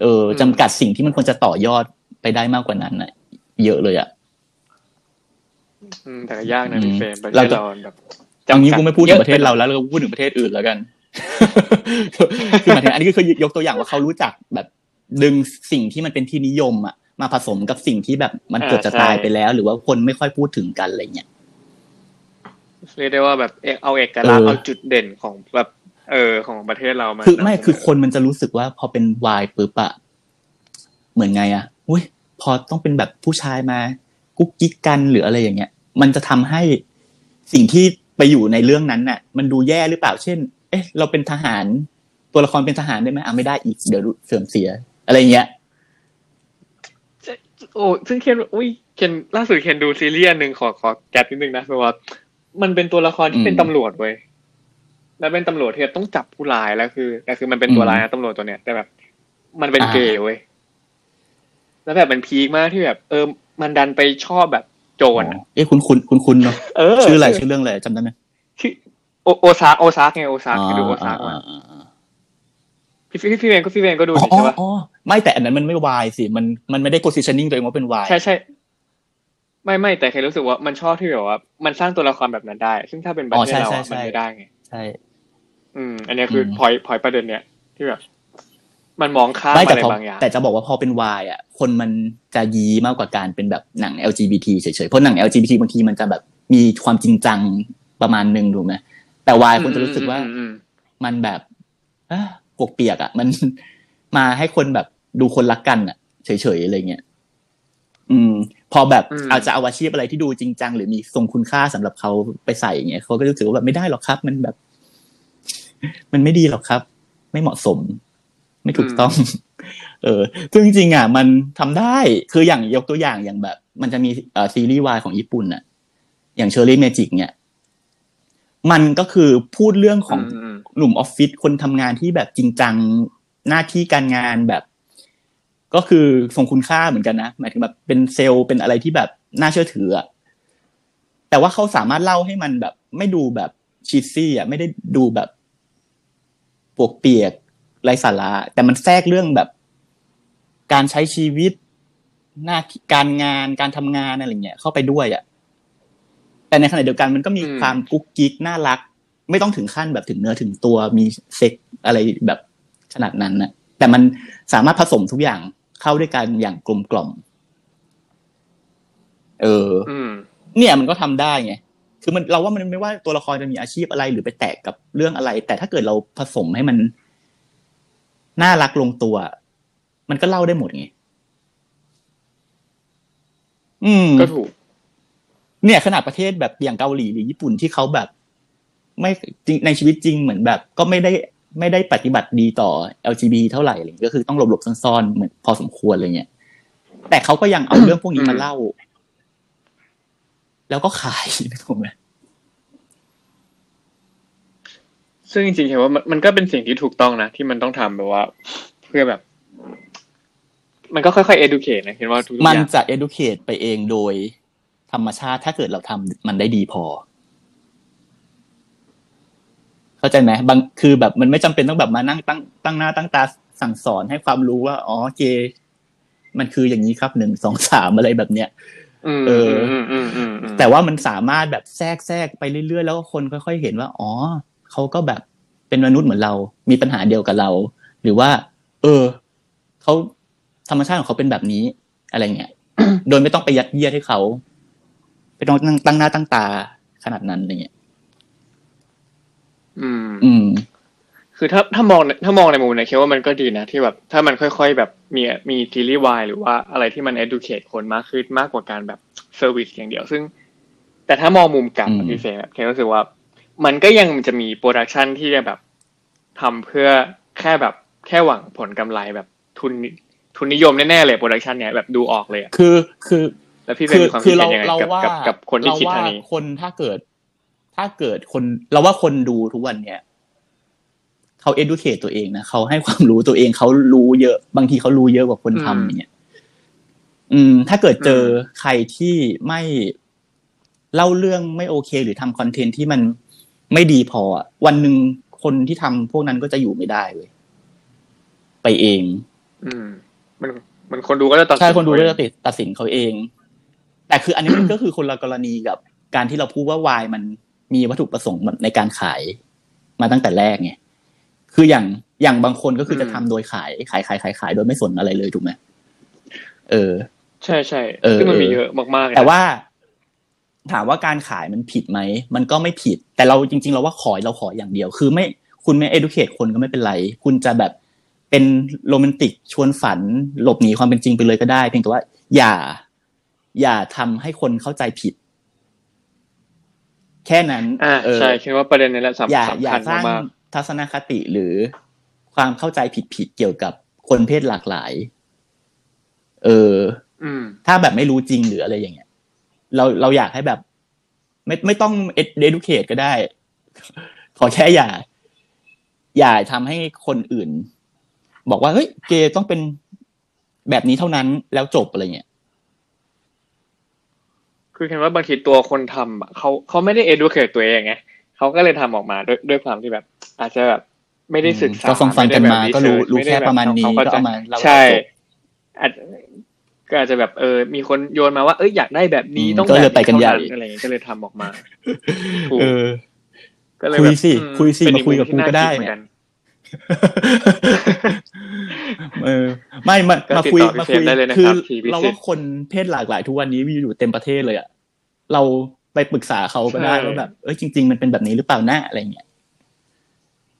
Speaker 1: เออจำกัดสิ่งที่มันควรจะต่อยอดไปได้มากกว่านั้นน่ะเยอะเลยอะ
Speaker 2: อืมแต่ก็ยากนะ
Speaker 1: อืม
Speaker 2: พี่เฟรมประเท
Speaker 1: เรา
Speaker 2: ศ
Speaker 1: จะ
Speaker 2: เราแบบ
Speaker 1: ตอนนี้กูไม่พูดถึงประเทศ
Speaker 2: ยอ
Speaker 1: เราแล้วเราก็พูดถึงประเทศอื่นแล้วกันคือหมายถึงอันนี้ก็คือยกตัวอย่างว่าเขารู้จักแบบดึงสิ่งที่มันเป็นที่นิยมอะมาผสมกับสิ่งที่แบบมันเกือบจะตายไปแล้ว หรือว่าคนไม่ค่อยพูดถึงกันอะไรเงี้ย
Speaker 2: เรียกได้ว่าแบบเอาเอกลักษณ์
Speaker 1: เออ
Speaker 2: เอาจุดเด่นของแบบ เออของประเทศเรามา
Speaker 1: คือไม่
Speaker 2: นำเสน
Speaker 1: คือคนมันจะรู้สึกว่าพอเป็นวายปุ๊บอะเหมือนไงอะอุ้ยพอต้องเป็นแบบผู้ชายมา กุ๊กกิ๊กกันหรืออะไรอย่างเงี้ย มันจะทำให้สิ่งที่ไปอยู่ในเรื่องนั้นน่ะ มันดูแย่หรือเปล่า เช่น เอ๊ะ เราเป็นทหาร ตัวละครเป็นทหารได้ไหมอะไม่ได้อีกเดี๋ยวเสื่อมเสีย อะไรเงี้ย
Speaker 2: โอ้ซึ่งเคนอุ้ยเคนล่าสุดเคนดูซีรีส์อันหนึ่งขอขอแกปนิดนึงนะเพราะว่ามันเป็นตัวละครที่
Speaker 1: อืม
Speaker 2: เป็นตำรวจเว้ย แล้วเป็นตำรวจที่ต้องจับผู้ร้ายแล้วคือแต่คือมันเป็นตัว
Speaker 1: อืม
Speaker 2: ร้ายนะตำรวจตัวเนี้ยแต่แบบ มันเป็น
Speaker 1: อ่า
Speaker 2: เกย์เว้ยแล้วแบบมันพีคมากที่แบบ เออ มันดันไปชอบแบบโจรอะ
Speaker 1: เอ๊ะคุณคุณคุณคุณเนาะ
Speaker 2: เออ
Speaker 1: ชื่ออะไรชื่อเรื่องอะไรจำได้ไหม
Speaker 2: ชื่อโอโอซากโอซากไงโอซากไปดูโอซากมา
Speaker 1: อ่อ่อ่า
Speaker 2: พี่พี่พี่เวนก็พี่เวนก็ดู
Speaker 1: อ๋อ
Speaker 2: นี่ใช่ปะ
Speaker 1: อ๋อไม่แต่อันนั้นมันไม่วายสิมันมันไม่ได้ positioning ตัวเองว่าเป็นวาย
Speaker 2: ใช่ใช่ไม่ไม่แต่เคยรู้สึกว่ามันชอบที่แบบว่า มันสร้างตัวละครแบบนั้นได้ ซึ่งถ้าเป็นประ
Speaker 1: อ๋อ
Speaker 2: เทศ
Speaker 1: ใช่
Speaker 2: เรา
Speaker 1: ใช่
Speaker 2: อะ
Speaker 1: ใช่
Speaker 2: มันไม่ได้ไง
Speaker 1: ใช่
Speaker 2: อืม อันเนี้ยคืออ
Speaker 1: ม
Speaker 2: พอยพอยประเด็นเนี้ยที่แบบมันมองข้าม
Speaker 1: ไม่
Speaker 2: อะ
Speaker 1: แต่
Speaker 2: ไร
Speaker 1: พอา
Speaker 2: งอย่าง
Speaker 1: แต่จะบอกว่าพอเป็นวายอะ คนมันจะยีมากกว่าการเป็นแบบหนัง LGBT เฉยๆ เพราะหนัง LGBT บางทีมันจะแบบมีความจริงจังประมาณหนึ่งถูกไหมแต่วายคนจะรู้สึกว่า
Speaker 2: อืมอืม
Speaker 1: มันแบบเอ้อปวกเปียกอะ มันมาให้คนแบบดูคนรักกันอะ เฉยๆอะไรเงี้ย อืม พอแบบอาจจะเอาอาชีพอะไรที่ดูจริงจังหรือมีทรงคุณค่าสำหรับเขาไปใส่อย่างเงี้ยเขาก็รู้สึกว่าแบบไม่ได้หรอกครับ มันแบบ มันไม่ดีหรอกครับ ไม่เหมาะสม ไม่ถูกต้อง เออซึ่งจริงๆอะ มันทำได้คืออย่างยกตัวอย่างอย่างแบบ มันจะมีเอ่อซีรีส์วายของญี่ปุ่นอะ อย่าง Cherry Magic เนี่ยมันก็คือพูดเรื่องของ
Speaker 2: อืมอืม
Speaker 1: หนุ่มออฟฟิศคนทำงานที่แบบจริงจังหน้าที่การงานแบบ ก็คือทรงคุณค่าเหมือนกันนะหมายถึงแบบเป็นเซลล์เป็นอะไรที่แบบน่าเชื่อถืออะแต่ว่าเขาสามารถเล่าให้มันแบบ ไม่ดูแบบชีซี่อะไม่ได้ดูแบบปวกเปียกไร้สาระแต่มันแทรกเรื่องแบบ การใช้ชีวิตหน้าที่การงานการทำงานอะไรเงี้ยเข้าไปด้วยอะแต่ในขณะเดียวกันมันก็มี
Speaker 2: อืม
Speaker 1: ความกุ๊กกิ๊กน่ารัก ไม่ต้องถึงขั้นแบบถึงเนื้อถึงตัวมีเซ็กอะไรแบบขนาดนั้นนะแต่มันสามารถผสมทุกอย่าง เข้าด้วยกันอย่างกลมกล่อม เออ
Speaker 2: อืม
Speaker 1: เนี่ยมันก็ทำได้ไงคือมันเราว่ามันไม่ว่าตัวละครจะมีอาชีพอะไรหรือไปแตกกับเรื่องอะไร แต่ถ้าเกิดเราผสมให้มันน่ารักลงตัว มันก็เล่าได้หมดไงอืม
Speaker 2: ก็ถูก
Speaker 1: เนี่ยขนาดประเทศแบบอย่างเกาหลีหรือญี่ปุ่นที่เขาแบบ ไม่จริงในชีวิตจริงเหมือนแบบ ก็ไม่ได้ ไม่ได้ปฏิบัติดีต่อ LGBT เท่าไหร่อะไรอย่างเงี้ยก็คือต้องหลบๆซ่อนๆเหมือนพอสมควรอะไรเงี้ยแต่เขาก็ยังเอาเรื่องพวกนี้มา
Speaker 2: อืม
Speaker 1: เล่า แล้วก็ขายถูกไหม
Speaker 2: ซึ่งจริงๆเห็นว่ามันมันก็เป็นสิ่งที่ถูกต้องนะที่มันต้องทำแบบว่า เพื่อแบบ มันก็ค่อยๆ educate นะเห็นว่าทุกๆ
Speaker 1: มัน
Speaker 2: อย่าง
Speaker 1: จะ educate ไปเองโดยธรรมชาติถ้าเกิดเราทำมันได้ดีพอ เข้าใจไหมบางคือแบบมันไม่จำเป็นต้องแบบมานั่งตั้งตั้งหน้าตั้งตาสั่งสอนให้ความรู้ว่าอ๋อเกย์มันคืออย่างนี้ครับหนึ่งสองสามอะไรแบบเนี้ย
Speaker 2: อืม
Speaker 1: เออ
Speaker 2: อืมอืมอืมอืม
Speaker 1: แต่ว่ามันสามารถแบบแทรกแทรกไปเรื่อยๆแล้วก็คนค่อยๆเห็นว่า อ๋อเขาก็แบบเป็นมนุษย์เหมือนเรา มีปัญหาเดียวกับเรา หรือว่า เออเขาธรรมชาติของเขาเป็นแบบนี้ อะไรเงี้ยโดยไม่ต้องไปยัดเยียดให้เขาไปต้องตั้งตั้งหน้าตั้งตาขนาดนั้นอะไรเงี้ย
Speaker 2: อืม
Speaker 1: อืม
Speaker 2: คือถ้าถ้ามองถ้ามองในมุมเนี่ยคิดว่ามันก็ดีนะที่แบบถ้ามันค่อย ๆ แบบมีมีซีรีส์วายหรือว่าอะไรที่มัน educate คนมากขึ้นมากกว่าการแบบ service อย่างเดียว ซึ่ง แต่ถ้ามองมุมกลับ
Speaker 1: อืม
Speaker 2: อะพี่เฟรมแบบเครู้สึกว่า มันก็ยังจะมี production ที่จะแบบทำเพื่อแค่แบบแค่หวังผลกำไรแบบทุนทุนนิยมแน่ๆเลย production เนี่ยแบบดูออกเลยอะ
Speaker 1: คือคือ
Speaker 2: แล้วพี่เฟรม
Speaker 1: คือ
Speaker 2: มีความ
Speaker 1: คื
Speaker 2: คิ
Speaker 1: อ
Speaker 2: ด
Speaker 1: เรา
Speaker 2: เห็นยังไง
Speaker 1: เรา
Speaker 2: กับ
Speaker 1: ว่า
Speaker 2: กับกับคนที่คิดทางนี้
Speaker 1: เรว่าคนถ้าเกิด ถ้าเกิดคนเราว่าคนดูทุกวันเนี้ยเขา educate ตัวเองนะเขาให้ความรู้ตัวเองเขารู้เยอะ บางทีเขารู้เยอะกว่าคน
Speaker 2: อืม
Speaker 1: ทำอย่างเงี้ยอืม ถ้าเกิดเจออใครที่ไม่เล่าเรื่องไม่โอเค หรือทำคอนเทนต์ที่มันไม่ดีพออะวันหนึ่งคนที่ทำพวกนั้นก็จะอยู่ไม่ได้เว้ยไปเอง
Speaker 2: อืม มันมันคนดูก็จะตัดสิ
Speaker 1: ใช่คนดู
Speaker 2: เอ
Speaker 1: ก็
Speaker 2: ง
Speaker 1: จะติดตัดสินเขาเอง แต่คืออันนี้มันก็คือคนละกรณีกับการที่เราพูดว่าวายมัน มีวัตถุประสงค์ในการขายมาตั้งแต่แรกไงคืออย่างอย่างบางคนก็คือ
Speaker 2: ม
Speaker 1: จะทำโดยขายขายขายขายขายโดยไม่สนอะไรเลยถูกไหมเออ
Speaker 2: ใช่ใช่
Speaker 1: เออ
Speaker 2: ซึ่งมันมี
Speaker 1: เออ
Speaker 2: เยอะมากๆเลยนะ
Speaker 1: แต่ว่า ถามว่าการขายมันผิดไหมมันก็ไม่ผิด แต่เราจริง ๆ เราว่าขอเราขออย่างเดียว คือไม่คุณไม่ educate คนก็ไม่เป็นไร คุณจะแบบเป็นโรแมนติกชวนฝัน หลบหนีความเป็นจริงไปเลยก็ได้ เพียงแต่ว่า อย่า อย่าทำให้คนเข้าใจผิด แค่นั้น
Speaker 2: อ่า
Speaker 1: เออ
Speaker 2: ใช่คิดว่าประเด็นนี้แหละสำ
Speaker 1: อย่า
Speaker 2: สำ
Speaker 1: อย่า
Speaker 2: คัญ
Speaker 1: สร้าง
Speaker 2: มาก
Speaker 1: ทัศนคติหรือความเข้าใจผิดๆเกี่ยวกับคนเพศหลากหลาย เออ
Speaker 2: ๆอืม
Speaker 1: ถ้าแบบไม่รู้จริงหรืออะไรอย่างเงี้ย เราเราอยากให้แบบ ไม่ไม่ต้องเอดูเคทก็ได้ ขอแค่อย่า อย่าทำให้คนอื่น บอกว่าเฮ้ยเกย์ต้องเป็นแบบนี้เท่านั้นแล้วจบอะไรเงี้ย
Speaker 2: คือเห็นว่าบางทีตัวคนทำอะเขาเขาไม่ได้ educate ตัวเองไงเขาก็เลยทำออกมาด้วยด้วยความที่แบบ อาจจะแบบไม่ได้ศึกษา
Speaker 1: ก็ฟังฟังๆกันมา
Speaker 2: ไได้แบบ
Speaker 1: ก็รู้
Speaker 2: research
Speaker 1: รู้
Speaker 2: ไได้
Speaker 1: แค่
Speaker 2: แบบ
Speaker 1: ประมาณนี้
Speaker 2: ทำคว
Speaker 1: ก็
Speaker 2: เข้
Speaker 1: เอามาเล่า
Speaker 2: ใช่
Speaker 1: จบ
Speaker 2: อาจก็อาจจะแบบเออ มีคนโยนมาว่าเอ้ยอยากได้แบบนี้
Speaker 1: อืม
Speaker 2: ต้อง
Speaker 1: ก็เลย
Speaker 2: แบบ
Speaker 1: ไปกันใหญ่
Speaker 2: เท่าอะไรอย่างเงี้ยก็เลยทำออกมาถูก
Speaker 1: เออ
Speaker 2: ก็เลย
Speaker 1: คุ
Speaker 2: แบ
Speaker 1: ย
Speaker 2: บ
Speaker 1: สิ
Speaker 2: อื
Speaker 1: คุยสิ
Speaker 2: เป็น
Speaker 1: มาคุยกับ
Speaker 2: อี
Speaker 1: กูก็ได้
Speaker 2: หมือ
Speaker 1: เนี่ย
Speaker 2: น
Speaker 1: เออไม่มา
Speaker 2: ก็
Speaker 1: มา
Speaker 2: ติด
Speaker 1: คุย
Speaker 2: ต่อพี่
Speaker 1: มา
Speaker 2: เฟร
Speaker 1: คุ
Speaker 2: ม
Speaker 1: ย
Speaker 2: ได้เลยนะ
Speaker 1: คื
Speaker 2: ค
Speaker 1: อ
Speaker 2: รับทีพิเศษ
Speaker 1: เราว่าคนเพศหลากหลายทุกวันนี้มีอยู่เต็มประเทศเลยอะเราไปปรึกษาเขาก็ได้
Speaker 2: ใช่
Speaker 1: ว่าแบบเอ้ยจริง ๆ มันเป็นแบบนี้หรือเปล่านะอะไรเงี้ย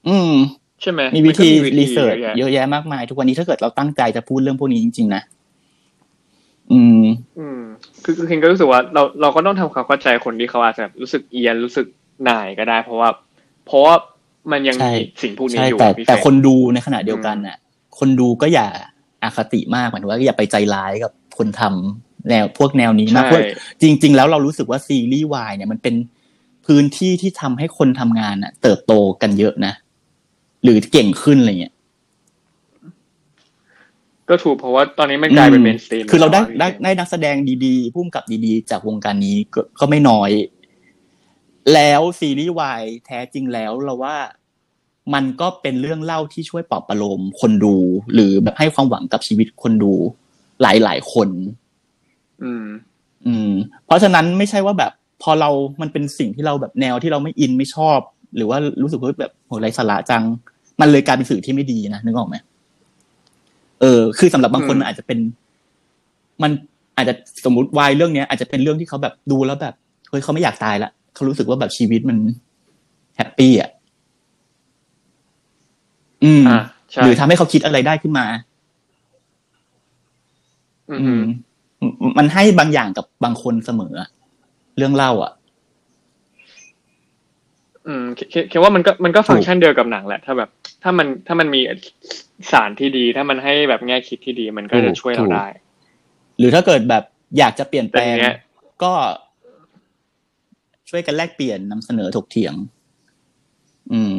Speaker 1: อืม
Speaker 2: ใช่ไหม
Speaker 1: มีวิธี
Speaker 2: นก็
Speaker 1: รีเสิร์ช
Speaker 2: เยอะ
Speaker 1: เย
Speaker 2: แยะ
Speaker 1: อะแยะมากมาย ทุกวันนี้ถ้าเกิดเราตั้งใจจะพูดเรื่องพวกนี้จริง ๆ นะอืม
Speaker 2: อืม คือคือเคนก็รู้สึกว่าเราเราก็ต้องทำความเข้าใจคนที่เขาอาจจะแบบรู้สึกเอียนรู้สึกหน่ายก็ได้ เพราะว่าเพราะว่า มันยัง
Speaker 1: ใช่
Speaker 2: มีสิ่งพวกนี้
Speaker 1: ใช่
Speaker 2: อยู่
Speaker 1: แต่
Speaker 2: พี่
Speaker 1: แต่
Speaker 2: เฟรม
Speaker 1: คนดูในขณะเดียวกันน่ะ คนดูก็อย่าอาคติมากหมายถึงว่าอย่าไปใจร้ายกับคนทำแนวพวกแนวนี้มาก
Speaker 2: ใช่
Speaker 1: เพราะจริง ๆ แล้วเรารู้สึกว่าซีรีส์วายเนี่ยมันเป็นพื้นที่ที่ทำให้คนทำงานน่ะ เติบโตกันเยอะนะ หรือเก่งขึ้นอะไรเงี้ย
Speaker 2: ก็ถูกเพราะว่าตอนนี้มันกลายเป็นเมนสตรีม
Speaker 1: คือเราได้ได้ได้นักแสดงดีๆพุ่มกับดีๆ จากวงการนี้ก็ก็ไม่น้อย แล้วซีรีส์วายแท้จริงแล้วเราว่ามันก็เป็นเรื่องเล่าที่ช่วยปลอบประโลมคนดู หรือแบบให้ความหวังกับชีวิตคนดูหลายๆคน
Speaker 2: อืม
Speaker 1: อืม เพราะฉะนั้นไม่ใช่ว่าแบบ พอเรามันเป็นสิ่งที่เราแบบแนวที่เราไม่อินไม่ชอบ หรือว่ารู้สึกว่าแบบโหไร้สาระจัง มันเลยกลายเป็นสื่อที่ไม่ดีนะนึกออกไหมเออ คือสำหรับบางคน
Speaker 2: อืม
Speaker 1: มันอาจจะเป็น มันอาจจะสมมติวายเรื่องเนี้ยอาจจะเป็นเรื่องที่เขาแบบดูแล้วแบบเฮ้ยเขาไม่อยากตายละ เขารู้สึกว่าแบบชีวิตมัน happy อะอืม
Speaker 2: อ่าใช่
Speaker 1: หรือทำให้เขาคิดอะไรได้ขึ้นมา
Speaker 2: อื
Speaker 1: อื
Speaker 2: ม
Speaker 1: มมันให้บางอย่างกับบางคนเสมออะเรื่องเล่า อะ
Speaker 2: อืมคิดคิดคิดว่ามันก็มันก็ฟังก์ชันเดียวกับหนังแหละ ถ้าแบบ ถ้ามันถ้ามันมีสารที่ดี ถ้ามันให้แบบแง่คิดที่ดี มันก็จะช่วยเราได้
Speaker 1: หรือถ้าเกิดแบบอยากจะเปลี่ยนแปลง
Speaker 2: แต่ทีเนี้ย
Speaker 1: ก็ ช่วยกันแลกเปลี่ยนนำเสนอถกเถียง อืม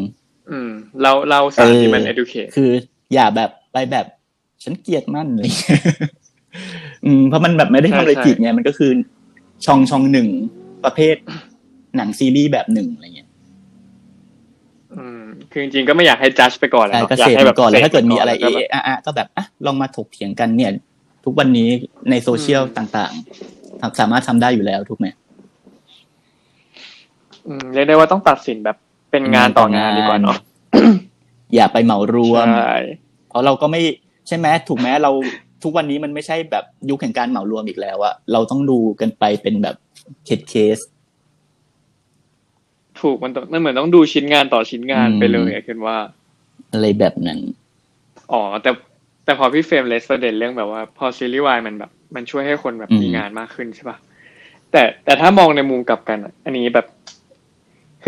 Speaker 2: อืม เราเราสารที่มัน
Speaker 1: เออ
Speaker 2: educate
Speaker 1: คือ อย่าแบบไปแบบ ฉันเกลียดมันเลยอืมเพราะมันแบบไม่ได้ทำอะไร
Speaker 2: ใช่
Speaker 1: ผิดไงมันก็คือ ช่องช่องหนึ่งประเภท หนังซีรีส์แบบหนึ่งอะไรเงี้ย
Speaker 2: อืมคือจริงๆก็ไม่อยากให้จัดไปก่อนแหละ
Speaker 1: ใช่
Speaker 2: เนาะ
Speaker 1: ก็
Speaker 2: อยาก
Speaker 1: เสพ
Speaker 2: ให้
Speaker 1: ไป
Speaker 2: แบบ
Speaker 1: ก่อนแล้วถ้าเกิดมีอะไร
Speaker 2: ส
Speaker 1: เอ
Speaker 2: พปน
Speaker 1: เอะอะก็แบบอะลองมาถกเถียงกันเนี่ย ทุกวันนี้ในโซเชียล
Speaker 2: อืม
Speaker 1: ต่างๆทำสามารถทำได้อยู่แล้วถูกไหม
Speaker 2: อืม เรียกได้ว่าต้องตัดสินแบบเป็นงานต่องานดีกว่าเนาะ
Speaker 1: อย่าไปเหมารวม
Speaker 2: ใช่
Speaker 1: เพราะเราก็ไม่ใช่ไหมถูกไหมเราทุกวันนี้มันไม่ใช่แบบยุคแห่งการเหมารวมอีกแล้วอะเราต้องดูกันไปเป็นแบบ case case
Speaker 2: ถูกมันต้องมันเหมือนต้องดูชิ้นงานต่อชิ้นงาน
Speaker 1: อืม
Speaker 2: ไปเลยอะคือว่า
Speaker 1: อะไรแบบนั้น
Speaker 2: อ๋อ แต่แต่พอพี่เฟรม raise ประเด็นเรื่องแบบว่า พอซีรีส์วายมันแบบ มันช่วยให้คนแบบ
Speaker 1: อืม
Speaker 2: มีงานมากขึ้นใช่ป่ะแต่แต่ถ้ามองในมุมกลับกันอะอันนี้แบบ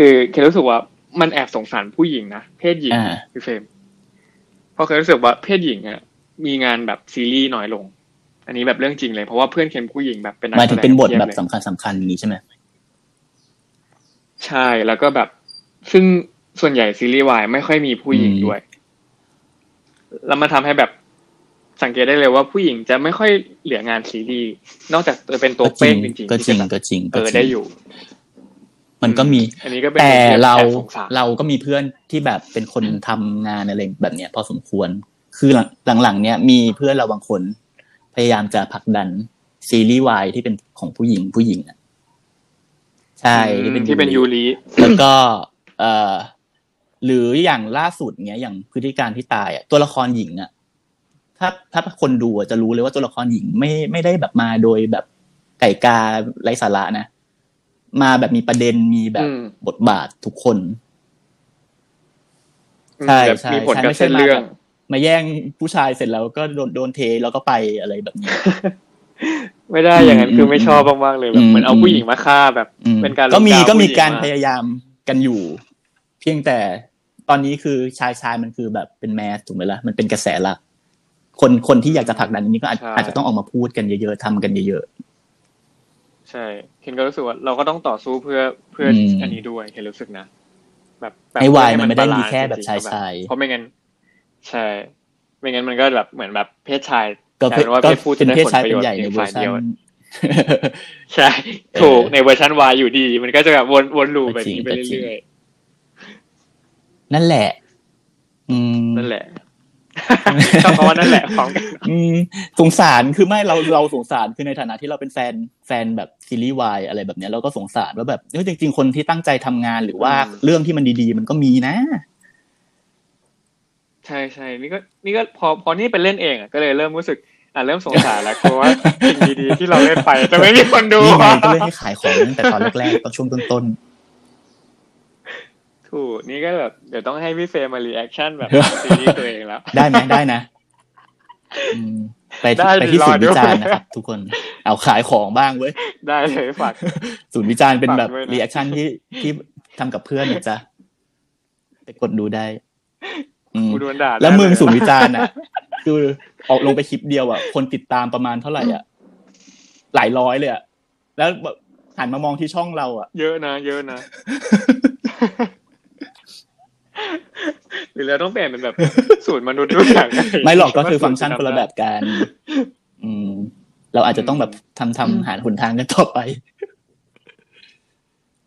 Speaker 2: คือเคยรู้สึกว่ามันแอบสงสารผู้หญิงนะเพศหญิง
Speaker 1: อ่า
Speaker 2: พี่เฟรมเพราะเคยรู้สึกว่าเพศหญิงอะมีงานแบบซีรีส์น้อยลง อันนี้แบบเรื่องจริงเลยเพราะว่าเพื่อนเคนผู้หญิงแบบเป็นนัก
Speaker 1: หมาย
Speaker 2: แส
Speaker 1: ถึง
Speaker 2: ดง
Speaker 1: เป็นบท
Speaker 2: พีย
Speaker 1: แบบ
Speaker 2: ลย
Speaker 1: สำคัญสำคัญอย่างนี้ใช่ไหม
Speaker 2: ใช่แล้วก็แบบ ซึ่งส่วนใหญ่ซีรีส์วายไม่ค่อยมีผู้หญิงด้วย แล้วมันทำให้แบบสังเกตได้เลยว่าผู้หญิงจะไม่ค่อยเหลืองานซีรีส์นอกจากจะเป็นตัว
Speaker 1: ก็จ
Speaker 2: เป้
Speaker 1: ริ
Speaker 2: ง
Speaker 1: ง
Speaker 2: จริงๆ
Speaker 1: ก็
Speaker 2: ที่
Speaker 1: จริง
Speaker 2: จะแบบ
Speaker 1: ก็จริง
Speaker 2: เอ
Speaker 1: ก็
Speaker 2: อ
Speaker 1: จริง
Speaker 2: ได้อยู่
Speaker 1: มันก็มี
Speaker 2: อันนี้ก็เป็น
Speaker 1: แต่เรา
Speaker 2: แอบสงสาร
Speaker 1: เราก็มีเพื่อนที่แบบเป็นคนทำงานอะไรแบบเนี้ย พอสมควร คือหลังหลังๆเนี้ยมีเพื่อนเราบางคน พยายามจะผลักดันซีรีส์วายที่เป็นของผู้หญิงผู้หญิงอะใช่ที่เป็น
Speaker 2: ที่เป็นยูริ
Speaker 1: แล้วก็ เอ่อหรืออย่างล่าสุดเนี้ยอย่างพฤติการที่ตายอะตัวละครหญิงอะถ้าถ้าคนดูอะจะรู้เลยว่าตัวละครหญิงไม่ไม่ได้แบบมาโดยแบบไก่กาไร้สาระนะ มาแบบมีประเด็นมีแบบ
Speaker 2: อืม
Speaker 1: บทบาททุกคนใช่
Speaker 2: แบบ
Speaker 1: ใช่
Speaker 2: มีผล
Speaker 1: ใช่
Speaker 2: กับ
Speaker 1: ไม่ใช่
Speaker 2: เส้น
Speaker 1: มา
Speaker 2: เรื่อง
Speaker 1: แบบมาแย่งผู้ชายเสร็จแล้วก็โดนโดนเทแล้วก็ไปอะไรแบบนี้
Speaker 2: ไม่ได้
Speaker 1: อืม
Speaker 2: อย่างนั้นคือไม่
Speaker 1: อืม
Speaker 2: ชอบมากๆเลยแบบ
Speaker 1: อืม
Speaker 2: เหมือนเอา
Speaker 1: อืม
Speaker 2: ผู้หญิงมาฆ่าแบบ
Speaker 1: อืม
Speaker 2: เป็นการ
Speaker 1: ก็มี
Speaker 2: ลงดาว
Speaker 1: ก็มี
Speaker 2: ผู้หญิง
Speaker 1: การ
Speaker 2: มา
Speaker 1: พยายามกันอยู่ เพียงแต่ตอนนี้คือชายชายมันคือแบบเป็นแมสถูกไหมล่ะมันเป็นกระแสหลักคนคนที่อยากจะผลักดันอันนี้ก็อาจอาจจะต้องออกมาพูดกันเยอะๆทำกันเยอะ
Speaker 2: ใช่เคนก็รู้สึกว่าเราก็ต้องต่อสู้เพื่อเพื่ออ
Speaker 1: ม
Speaker 2: อันนี้ด้วยเคนรู้สึกนะ แบบแบบ
Speaker 1: ให้วาย
Speaker 2: เพื่อ
Speaker 1: มันไม่ได้
Speaker 2: บล
Speaker 1: มี
Speaker 2: ซ์
Speaker 1: แค่แบบ
Speaker 2: จริงๆ
Speaker 1: ชายๆ
Speaker 2: เพราะไม่งั้นใช่ไม่งั้นมันก็แบบเหมือนแบบเพศชาย
Speaker 1: ๆก็
Speaker 2: กลายเป็นว่า
Speaker 1: ก็
Speaker 2: เพศผู้
Speaker 1: เป็น
Speaker 2: จะได้
Speaker 1: เพศ
Speaker 2: ผล
Speaker 1: ชาย
Speaker 2: ประ
Speaker 1: เป็
Speaker 2: โย
Speaker 1: น
Speaker 2: ชน์
Speaker 1: ใหญ่ใน
Speaker 2: เพียง
Speaker 1: เวอ
Speaker 2: ฝ่าย
Speaker 1: ร์ชั
Speaker 2: เดี
Speaker 1: น
Speaker 2: ยวใช่
Speaker 1: เออ
Speaker 2: ถูกในเวอร์ชันวายอยู่ดี มันก็จะแบบวนวนลูป
Speaker 1: ก็
Speaker 2: แบบ
Speaker 1: จริง
Speaker 2: นี้ไป
Speaker 1: ก็จริง
Speaker 2: เรื่อย
Speaker 1: นั่นแหละ อืม
Speaker 2: ๆนั่นแหละ ชอบคำว่านั่นแหละพร้อมกัน
Speaker 1: อืมสงสารคือไม่เราเราสงสารคือในฐานะที่เราเป็นแฟนแฟนแบบซีรีส์วายอะไรแบบเนี้ยเราก็สงสารว่าแบบเฮ้ยจริง ๆ คนที่ตั้งใจทำงานหรือว่า
Speaker 2: อืม
Speaker 1: เรื่องที่มันดีๆ มันก็มีนะ
Speaker 2: ใช่ใช่นี่ก็นี่ก็พอพอนี่ไปเล่นเองอะก็เลยเริ่มรู้สึกอะเริ่มสงสารแล้วกลัวว่าสิ่งดีๆที่เราเล่นไปจะไม่มีคนดู
Speaker 1: นี่ไงก็เลยให้ขายของตั้งแต่ตอนแรกๆตอนช่วงต้น
Speaker 2: ถูกนี่ก็แบบเดี๋ยวต้องให้พี่เฟรมมา reaction แบบซีรีส์ตัวเองแล้ว
Speaker 1: ๆได้ไหมได้นะอืมไป
Speaker 2: ได้
Speaker 1: ที่
Speaker 2: ดิ
Speaker 1: ไปที่ศูนย์
Speaker 2: รอดู
Speaker 1: วิจารณ์นะครับทุกคนเอาขายของบ้างเว้ย
Speaker 2: ได้เลยฝาก
Speaker 1: ศูนย์วิจารณ์เป็นแบบ
Speaker 2: ฝากด้วยนะ
Speaker 1: reaction ที่ที่ทำกับเพื่อนนะจ๊ะไปกดดูได้อืม
Speaker 2: กูโดนด่า
Speaker 1: แล้วมึง
Speaker 2: ได้เย
Speaker 1: ศูนย์วิจารณ์อะคือออกลงไปคลิปเดียวอะคนติดตามประมาณเท่าไหร่อะหลายร้อยเลยอะแล้วแบบหันมามองที่ช่องเราอะ
Speaker 2: เยอะนะ เยอะนะ หรือเราต้องเปลี่ยนเป็นแบบสูตรมนุษย์ดูหนัง
Speaker 1: ไม่หรอกก็คือฟังก์ชันคนละแบบกันอืม เราอาจจะต้องแบบทำทำหาหนทางกันต่อไป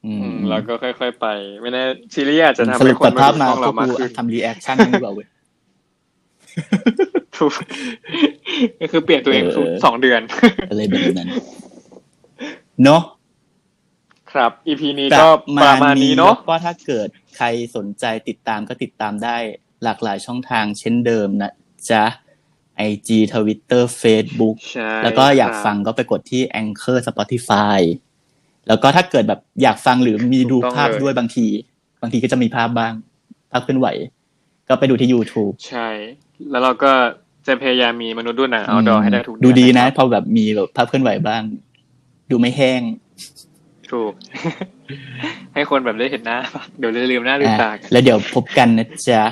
Speaker 1: อื
Speaker 2: อื
Speaker 1: ม
Speaker 2: มแล้วก็ค่อยๆไป ไม่แน่ซีรีส์อาจจะทำ
Speaker 1: ส
Speaker 2: ให้
Speaker 1: รุป
Speaker 2: คน
Speaker 1: ตัด
Speaker 2: มา
Speaker 1: ภาพ
Speaker 2: ดู
Speaker 1: มา
Speaker 2: ช่อง
Speaker 1: ก็
Speaker 2: เรา
Speaker 1: กู
Speaker 2: มากขึ้น
Speaker 1: ทำ reaction ดีกว่าเว้ย
Speaker 2: ถูกก็คือเปลี่ยนตัวเอง
Speaker 1: เออ
Speaker 2: ทุกสองเดือน
Speaker 1: อะไรแบบนั้น เนาะ
Speaker 2: ครับ EP นี้
Speaker 1: ป
Speaker 2: ก็
Speaker 1: ระ
Speaker 2: ประ
Speaker 1: มา
Speaker 2: มา
Speaker 1: ณ
Speaker 2: ณ
Speaker 1: นี้
Speaker 2: นี้
Speaker 1: เนาะ
Speaker 2: เนาะ
Speaker 1: ก็ถ้าเกิดใครสนใจติดตามก็ติดตามได้หลากหลายช่องทางเช่นเดิมนะจ๊ะ IG Twitter Facebook
Speaker 2: ใช่
Speaker 1: แล้วก็อยาก
Speaker 2: ครับ
Speaker 1: ฟังก็ไปกดที่ Anchor Spotify แล้วก็ถ้าเกิดแบบอยากฟังหรือมีดู
Speaker 2: ถูกต้อง
Speaker 1: ภาพ
Speaker 2: เลย
Speaker 1: ด้วยบางที บางทีก็จะมีภาพบ้างภาพเคลื่อนไหว ก็ไปดูที่ YouTube
Speaker 2: ใช่ แล้วเราก็จะพยายามมีมนุษย์ดูหนังเอาดอให้ได้ทุกเอน
Speaker 1: ดูดีนะ
Speaker 2: ครับ
Speaker 1: พอแบบมีแบบภาพเคลื่อนไหวบ้าง ดูไม่แห้ง
Speaker 2: ถูก ให้คนแบบได้เห็นหน้า เดี๋ยวลืมหน้าลืมตา
Speaker 1: แล้วเดี๋ยวพบกันนะจ๊ะ